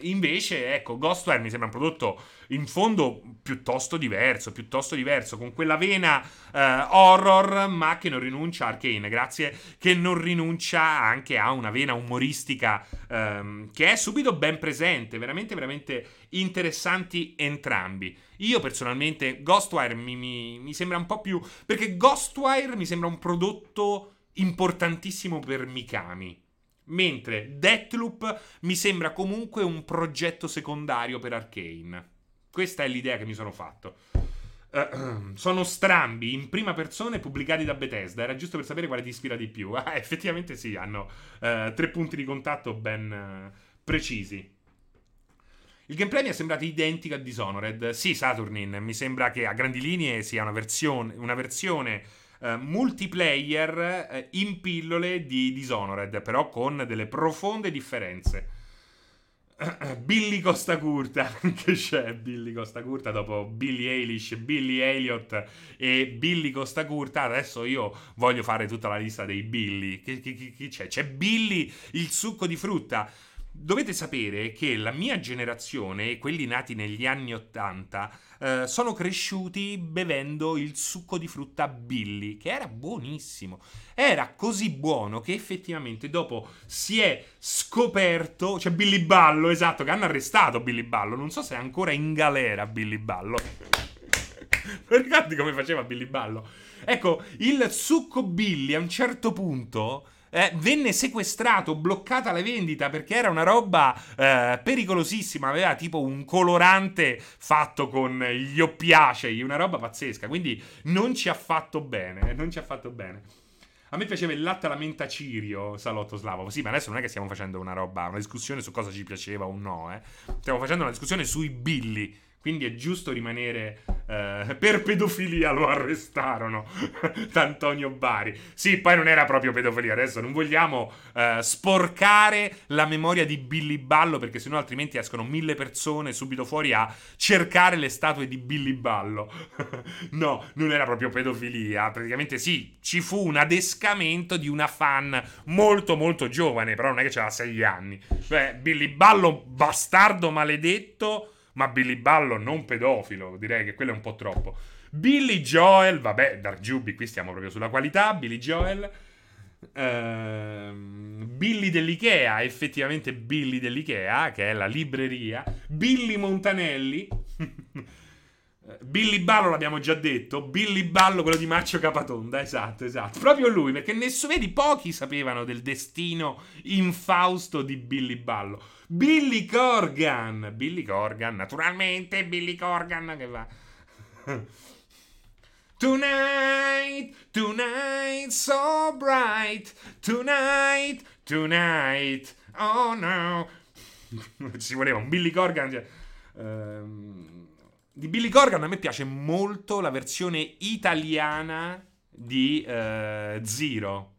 invece, ecco, Ghostwire mi sembra un prodotto in fondo piuttosto diverso, piuttosto diverso, con quella vena uh, horror, ma che non rinuncia a Arcane, grazie, che non rinuncia anche a una vena umoristica um, che è subito ben presente, veramente, veramente interessanti entrambi. Io personalmente, Ghostwire mi, mi, mi sembra un po' più... perché Ghostwire mi sembra un prodotto importantissimo per Mikami Mentre Deathloop mi sembra comunque un progetto secondario per Arkane. Questa è l'idea che mi sono fatto. Uh, sono strambi in prima persona e pubblicati da Bethesda. Era giusto per sapere quale ti ispira di più. Ah, effettivamente sì, hanno uh, tre punti di contatto ben uh, precisi. Il gameplay mi è sembrato identico a Dishonored. Sì, Saturnin, mi sembra che a grandi linee sia una versione, una versione uh, multiplayer uh, in pillole di Dishonored, però con delle profonde differenze. Billy Costa Curta, che c'è Billy Costa Curta dopo Billy Eilish, Billy Elliott e Billy Costa Curta. Adesso io voglio fare tutta la lista dei Billy. Chi, chi, chi c'è? C'è Billy il succo di frutta. Dovete sapere che la mia generazione, quelli nati negli anni Ottanta, eh, sono cresciuti bevendo il succo di frutta Billy, che era buonissimo. Era così buono che effettivamente dopo si è scoperto, cioè Billy Ballo, esatto, che hanno arrestato Billy Ballo, non so se è ancora in galera Billy Ballo. Ricordi come faceva Billy Ballo? Ecco, il succo Billy a un certo punto eh, venne sequestrato, bloccata la vendita perché era una roba eh, pericolosissima. Aveva tipo un colorante fatto con gli oppiacei, una roba pazzesca. Quindi non ci ha fatto bene. Non ci ha fatto bene. A me piaceva il latte alla menta cirio, salotto slavo. Sì, ma adesso non è che stiamo facendo una roba, una discussione su cosa ci piaceva o no, eh. Stiamo facendo una discussione sui billi. Quindi è giusto rimanere eh, per pedofilia lo arrestarono D'Antonio Bari. Sì, poi non era proprio pedofilia, adesso non vogliamo eh, sporcare la memoria di Billy Ballo perché sennò altrimenti escono mille persone subito fuori a cercare le statue di Billy Ballo. no, non era proprio pedofilia, praticamente sì, ci fu un adescamento di una fan molto molto giovane, però non è che aveva sei anni. Beh, Billy Ballo bastardo maledetto ma Billy Ballo non pedofilo, direi che quello è un po' troppo. Billy Joel, vabbè, Darjubi, qui stiamo proprio sulla qualità, Billy Joel. Uh, Billy dell'Ikea, effettivamente Billy dell'Ikea, che è la libreria. Billy Montanelli. Billy Ballo l'abbiamo già detto, Billy Ballo quello di Maccio Capatonda, esatto, esatto. Proprio lui, perché nessuno, vedi, pochi sapevano del destino infausto di Billy Ballo. Billy Corgan, Billy Corgan, naturalmente Billy Corgan che va... Tonight, tonight, so bright. Tonight, tonight, oh no. Ci voleva un Billy Corgan. Cioè, um, di Billy Corgan a me piace molto la versione italiana di uh, Zero.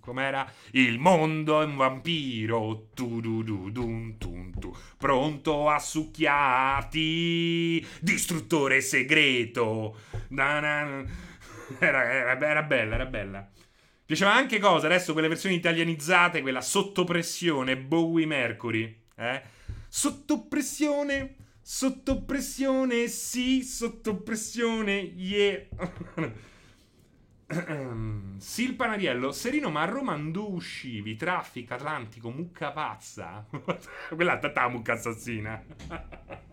Com'era? Il mondo è un vampiro, tu du du dun tun tu, pronto a succhiarti, distruttore segreto. Era, era, era bella, era bella. Piaceva anche cosa? Adesso quelle versioni italianizzate, quella sotto pressione, Bowie Mercury. Eh? Sotto pressione, Sotto pressione, sì, sotto pressione, yeah. Sil Panariello, Serino, ma a Roma andò uscivi, traffico, Atlantico, mucca pazza. Quella è la mucca assassina.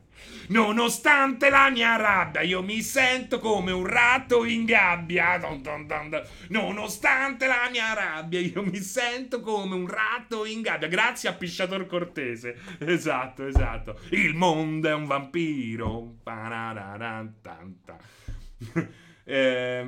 Nonostante la mia rabbia, io mi sento come un ratto in gabbia. Dun dun dun Nonostante la mia rabbia, io mi sento come un ratto in gabbia. Grazie a Pisciator Cortese. Esatto, esatto. Il mondo è un vampiro. Eh,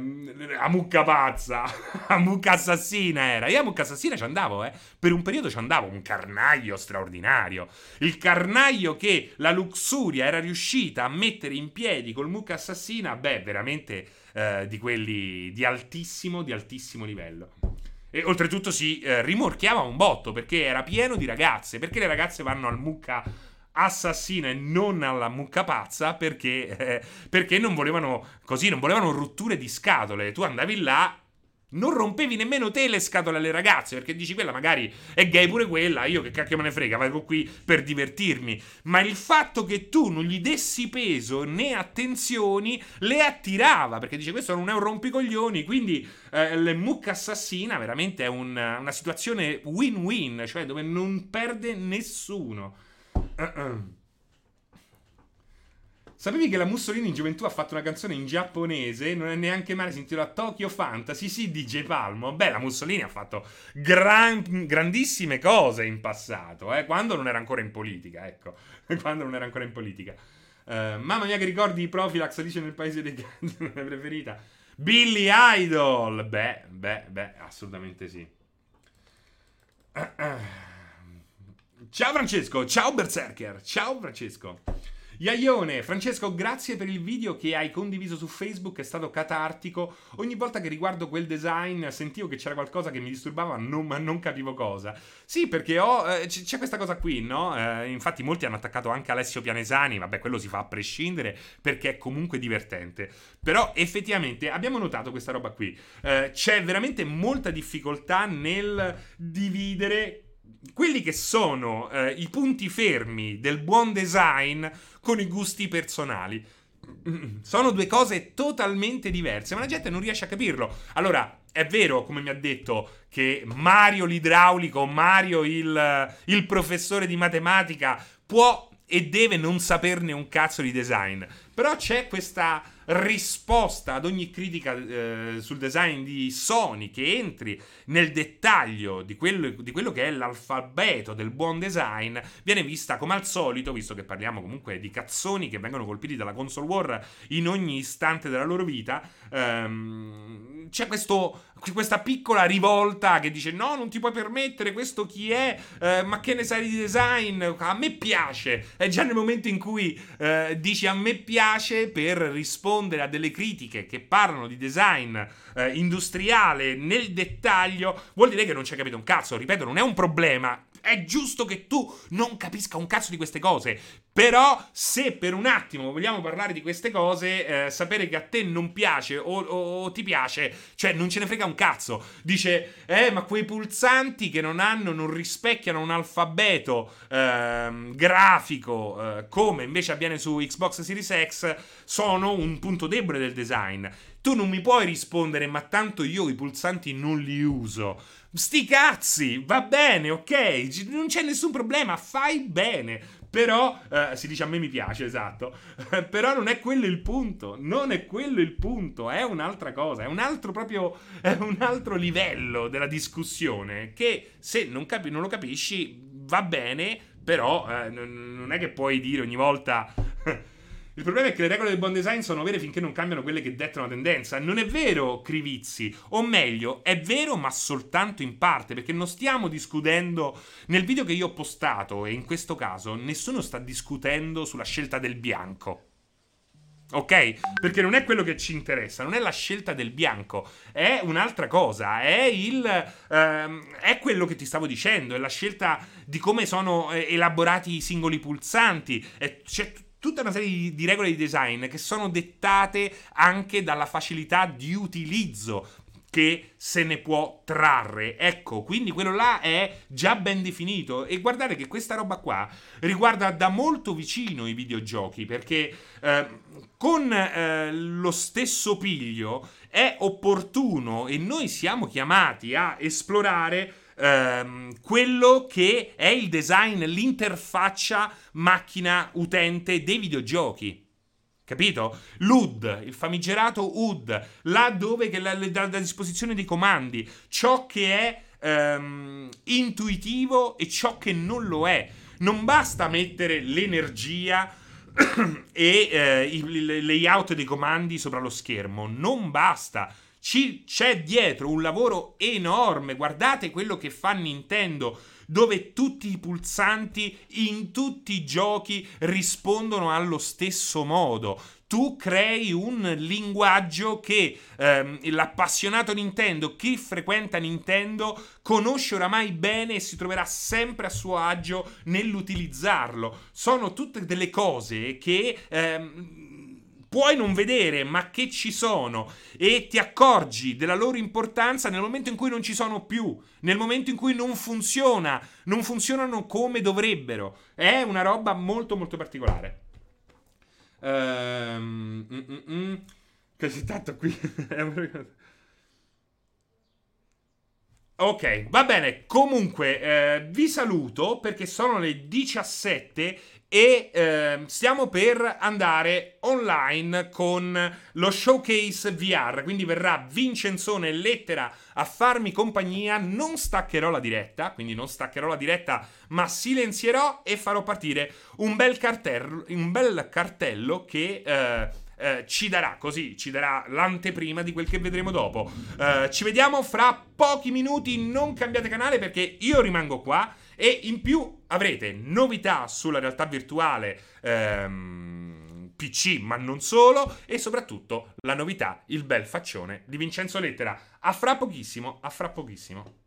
a mucca pazza, a mucca assassina era. Io a mucca assassina ci andavo, eh. Per un periodo ci andavo, un carnaio straordinario. Il carnaio che la Luxuria era riuscita a mettere in piedi col mucca assassina, beh, veramente eh, di quelli di altissimo, di altissimo livello. E oltretutto si eh, rimorchiava un botto perché era pieno di ragazze. Perché le ragazze vanno al mucca assassina e non alla mucca pazza perché, eh, perché non volevano così, non volevano rotture di scatole. Tu andavi là Non rompevi nemmeno te le scatole alle ragazze, perché dici quella magari è gay pure quella, io che cacchio me ne frega, vengo qui per divertirmi. Ma il fatto che tu non gli dessi peso né attenzioni le attirava, perché dice questo non è un rompicoglioni, quindi eh, le mucca assassina veramente è un, una situazione win-win, cioè dove non perde nessuno. Uh-uh. Sapevi che la Mussolini in gioventù ha fatto una canzone in giapponese? Non è neanche male, si intitola Tokyo Fantasy, sì, DJ Palmo. Beh, la Mussolini ha fatto gran, grandissime cose in passato, eh, quando non era ancora in politica, ecco. quando non era ancora in politica. Uh, mamma mia che ricordi i Profilax dice nel paese dei gatti, la mia preferita. Billy Idol! Beh, beh, beh, assolutamente sì. Ciao Francesco, ciao Berserker, ciao Francesco. Iaione, Francesco, grazie per il video che hai condiviso su Facebook, è stato catartico. Ogni volta che riguardo quel design sentivo che c'era qualcosa che mi disturbava, non, ma non capivo cosa. Sì, perché ho, eh, c'è questa cosa qui, no? Eh, infatti molti hanno attaccato anche Alessio Pianesani, vabbè, quello si fa a prescindere perché è comunque divertente. Però effettivamente abbiamo notato questa roba qui. Eh, c'è veramente molta difficoltà nel dividere quelli che sono eh, i punti fermi del buon design con i gusti personali. Sono due cose totalmente diverse, ma la gente non riesce a capirlo. Allora, è vero, come mi ha detto, che Mario l'idraulico, Mario il, il professore di matematica può e deve non saperne un cazzo di design. Però c'è questa risposta ad ogni critica eh, sul design di Sony che entri nel dettaglio di quello, di quello, che è l'alfabeto del buon design viene vista come al solito, visto che parliamo comunque di cazzoni che vengono colpiti dalla console war in ogni istante della loro vita, ehm, c'è questo, questa piccola rivolta che dice no, non ti puoi permettere, questo chi è, eh, ma che ne sai di design, a me piace, è già nel momento in cui eh, dici a me piace per rispondere rispondere a delle critiche che parlano di design eh, industriale nel dettaglio, vuol dire che non ci hai capito un cazzo. Ripeto, non è un problema. È giusto che tu non capisca un cazzo di queste cose. Però, se per un attimo vogliamo parlare di queste cose, eh, sapere che a te non piace o, o, o, ti piace, cioè non ce ne frega un cazzo. Dice, eh, ma quei pulsanti che non hanno, non rispecchiano un alfabeto eh, grafico, eh, come invece avviene su Xbox Series X, sono un punto debole del design. Tu non mi puoi rispondere, ma tanto io i pulsanti non li uso. Sti cazzi, va bene, ok, non c'è nessun problema, fai bene. Però, eh, si dice a me mi piace, esatto. Però non è quello il punto. Non è quello il punto. È un'altra cosa. È un altro proprio. È un altro livello della discussione. Che se non, capi- non lo capisci, va bene. Però eh, non è che puoi dire ogni volta. Il problema è che le regole del buon design sono vere finché non cambiano quelle che dettano la tendenza. Non è vero, Crivizzi. O meglio, è vero, ma soltanto in parte, perché non stiamo discutendo. Nel video che io ho postato, e in questo caso, nessuno sta discutendo sulla scelta del bianco. Ok? Perché non è quello che ci interessa, non è la scelta del bianco, è un'altra cosa, è il. Ehm, è quello che ti stavo dicendo, è la scelta di come sono eh, elaborati i singoli pulsanti. È, c'è tutta una serie di, regole di design che sono dettate anche dalla facilità di utilizzo che se ne può trarre. Ecco, quindi quello là è già ben definito. E guardate che questa roba qua riguarda da molto vicino i videogiochi, perché eh, con eh, lo stesso piglio è opportuno e noi siamo chiamati a esplorare ehm, quello che è il design, l'interfaccia macchina-utente dei videogiochi. Capito? L'UD, il famigerato UD, là dove che la, la, la, disposizione dei comandi, ciò che è ehm, intuitivo e ciò che non lo è. Non basta mettere l'energia e eh, il layout dei comandi sopra lo schermo, non basta ci, c'è dietro un lavoro enorme. Guardate quello che fa Nintendo, dove tutti i pulsanti in tutti i giochi rispondono allo stesso modo tu crei un linguaggio che ehm, l'appassionato Nintendo, chi frequenta Nintendo, conosce oramai bene e si troverà sempre a suo agio nell'utilizzarlo. Sono tutte delle cose che ehm, puoi non vedere, ma che ci sono e ti accorgi della loro importanza nel momento in cui non ci sono più, nel momento in cui non funziona, non funzionano come dovrebbero. È una roba molto molto particolare. Ehm, mm, mm, mm. Così tanto qui Ok, va bene. Comunque, eh, vi saluto perché sono le 17 e eh, stiamo per andare online con lo showcase VR. Quindi verrà Vincenzone Lettera a farmi compagnia. Non staccherò la diretta, quindi non staccherò la diretta, ma silenzierò e farò partire un bel cartello, un bel cartello che. Eh, eh, ci darà così, ci darà l'anteprima di quel che vedremo dopo. Eh, ci vediamo fra pochi minuti, non cambiate canale perché io rimango qua e in più avrete novità sulla realtà virtuale. Ehm, PC, ma non solo, e soprattutto la novità, il bel faccione di Vincenzo Lettera. A fra pochissimo, a fra pochissimo.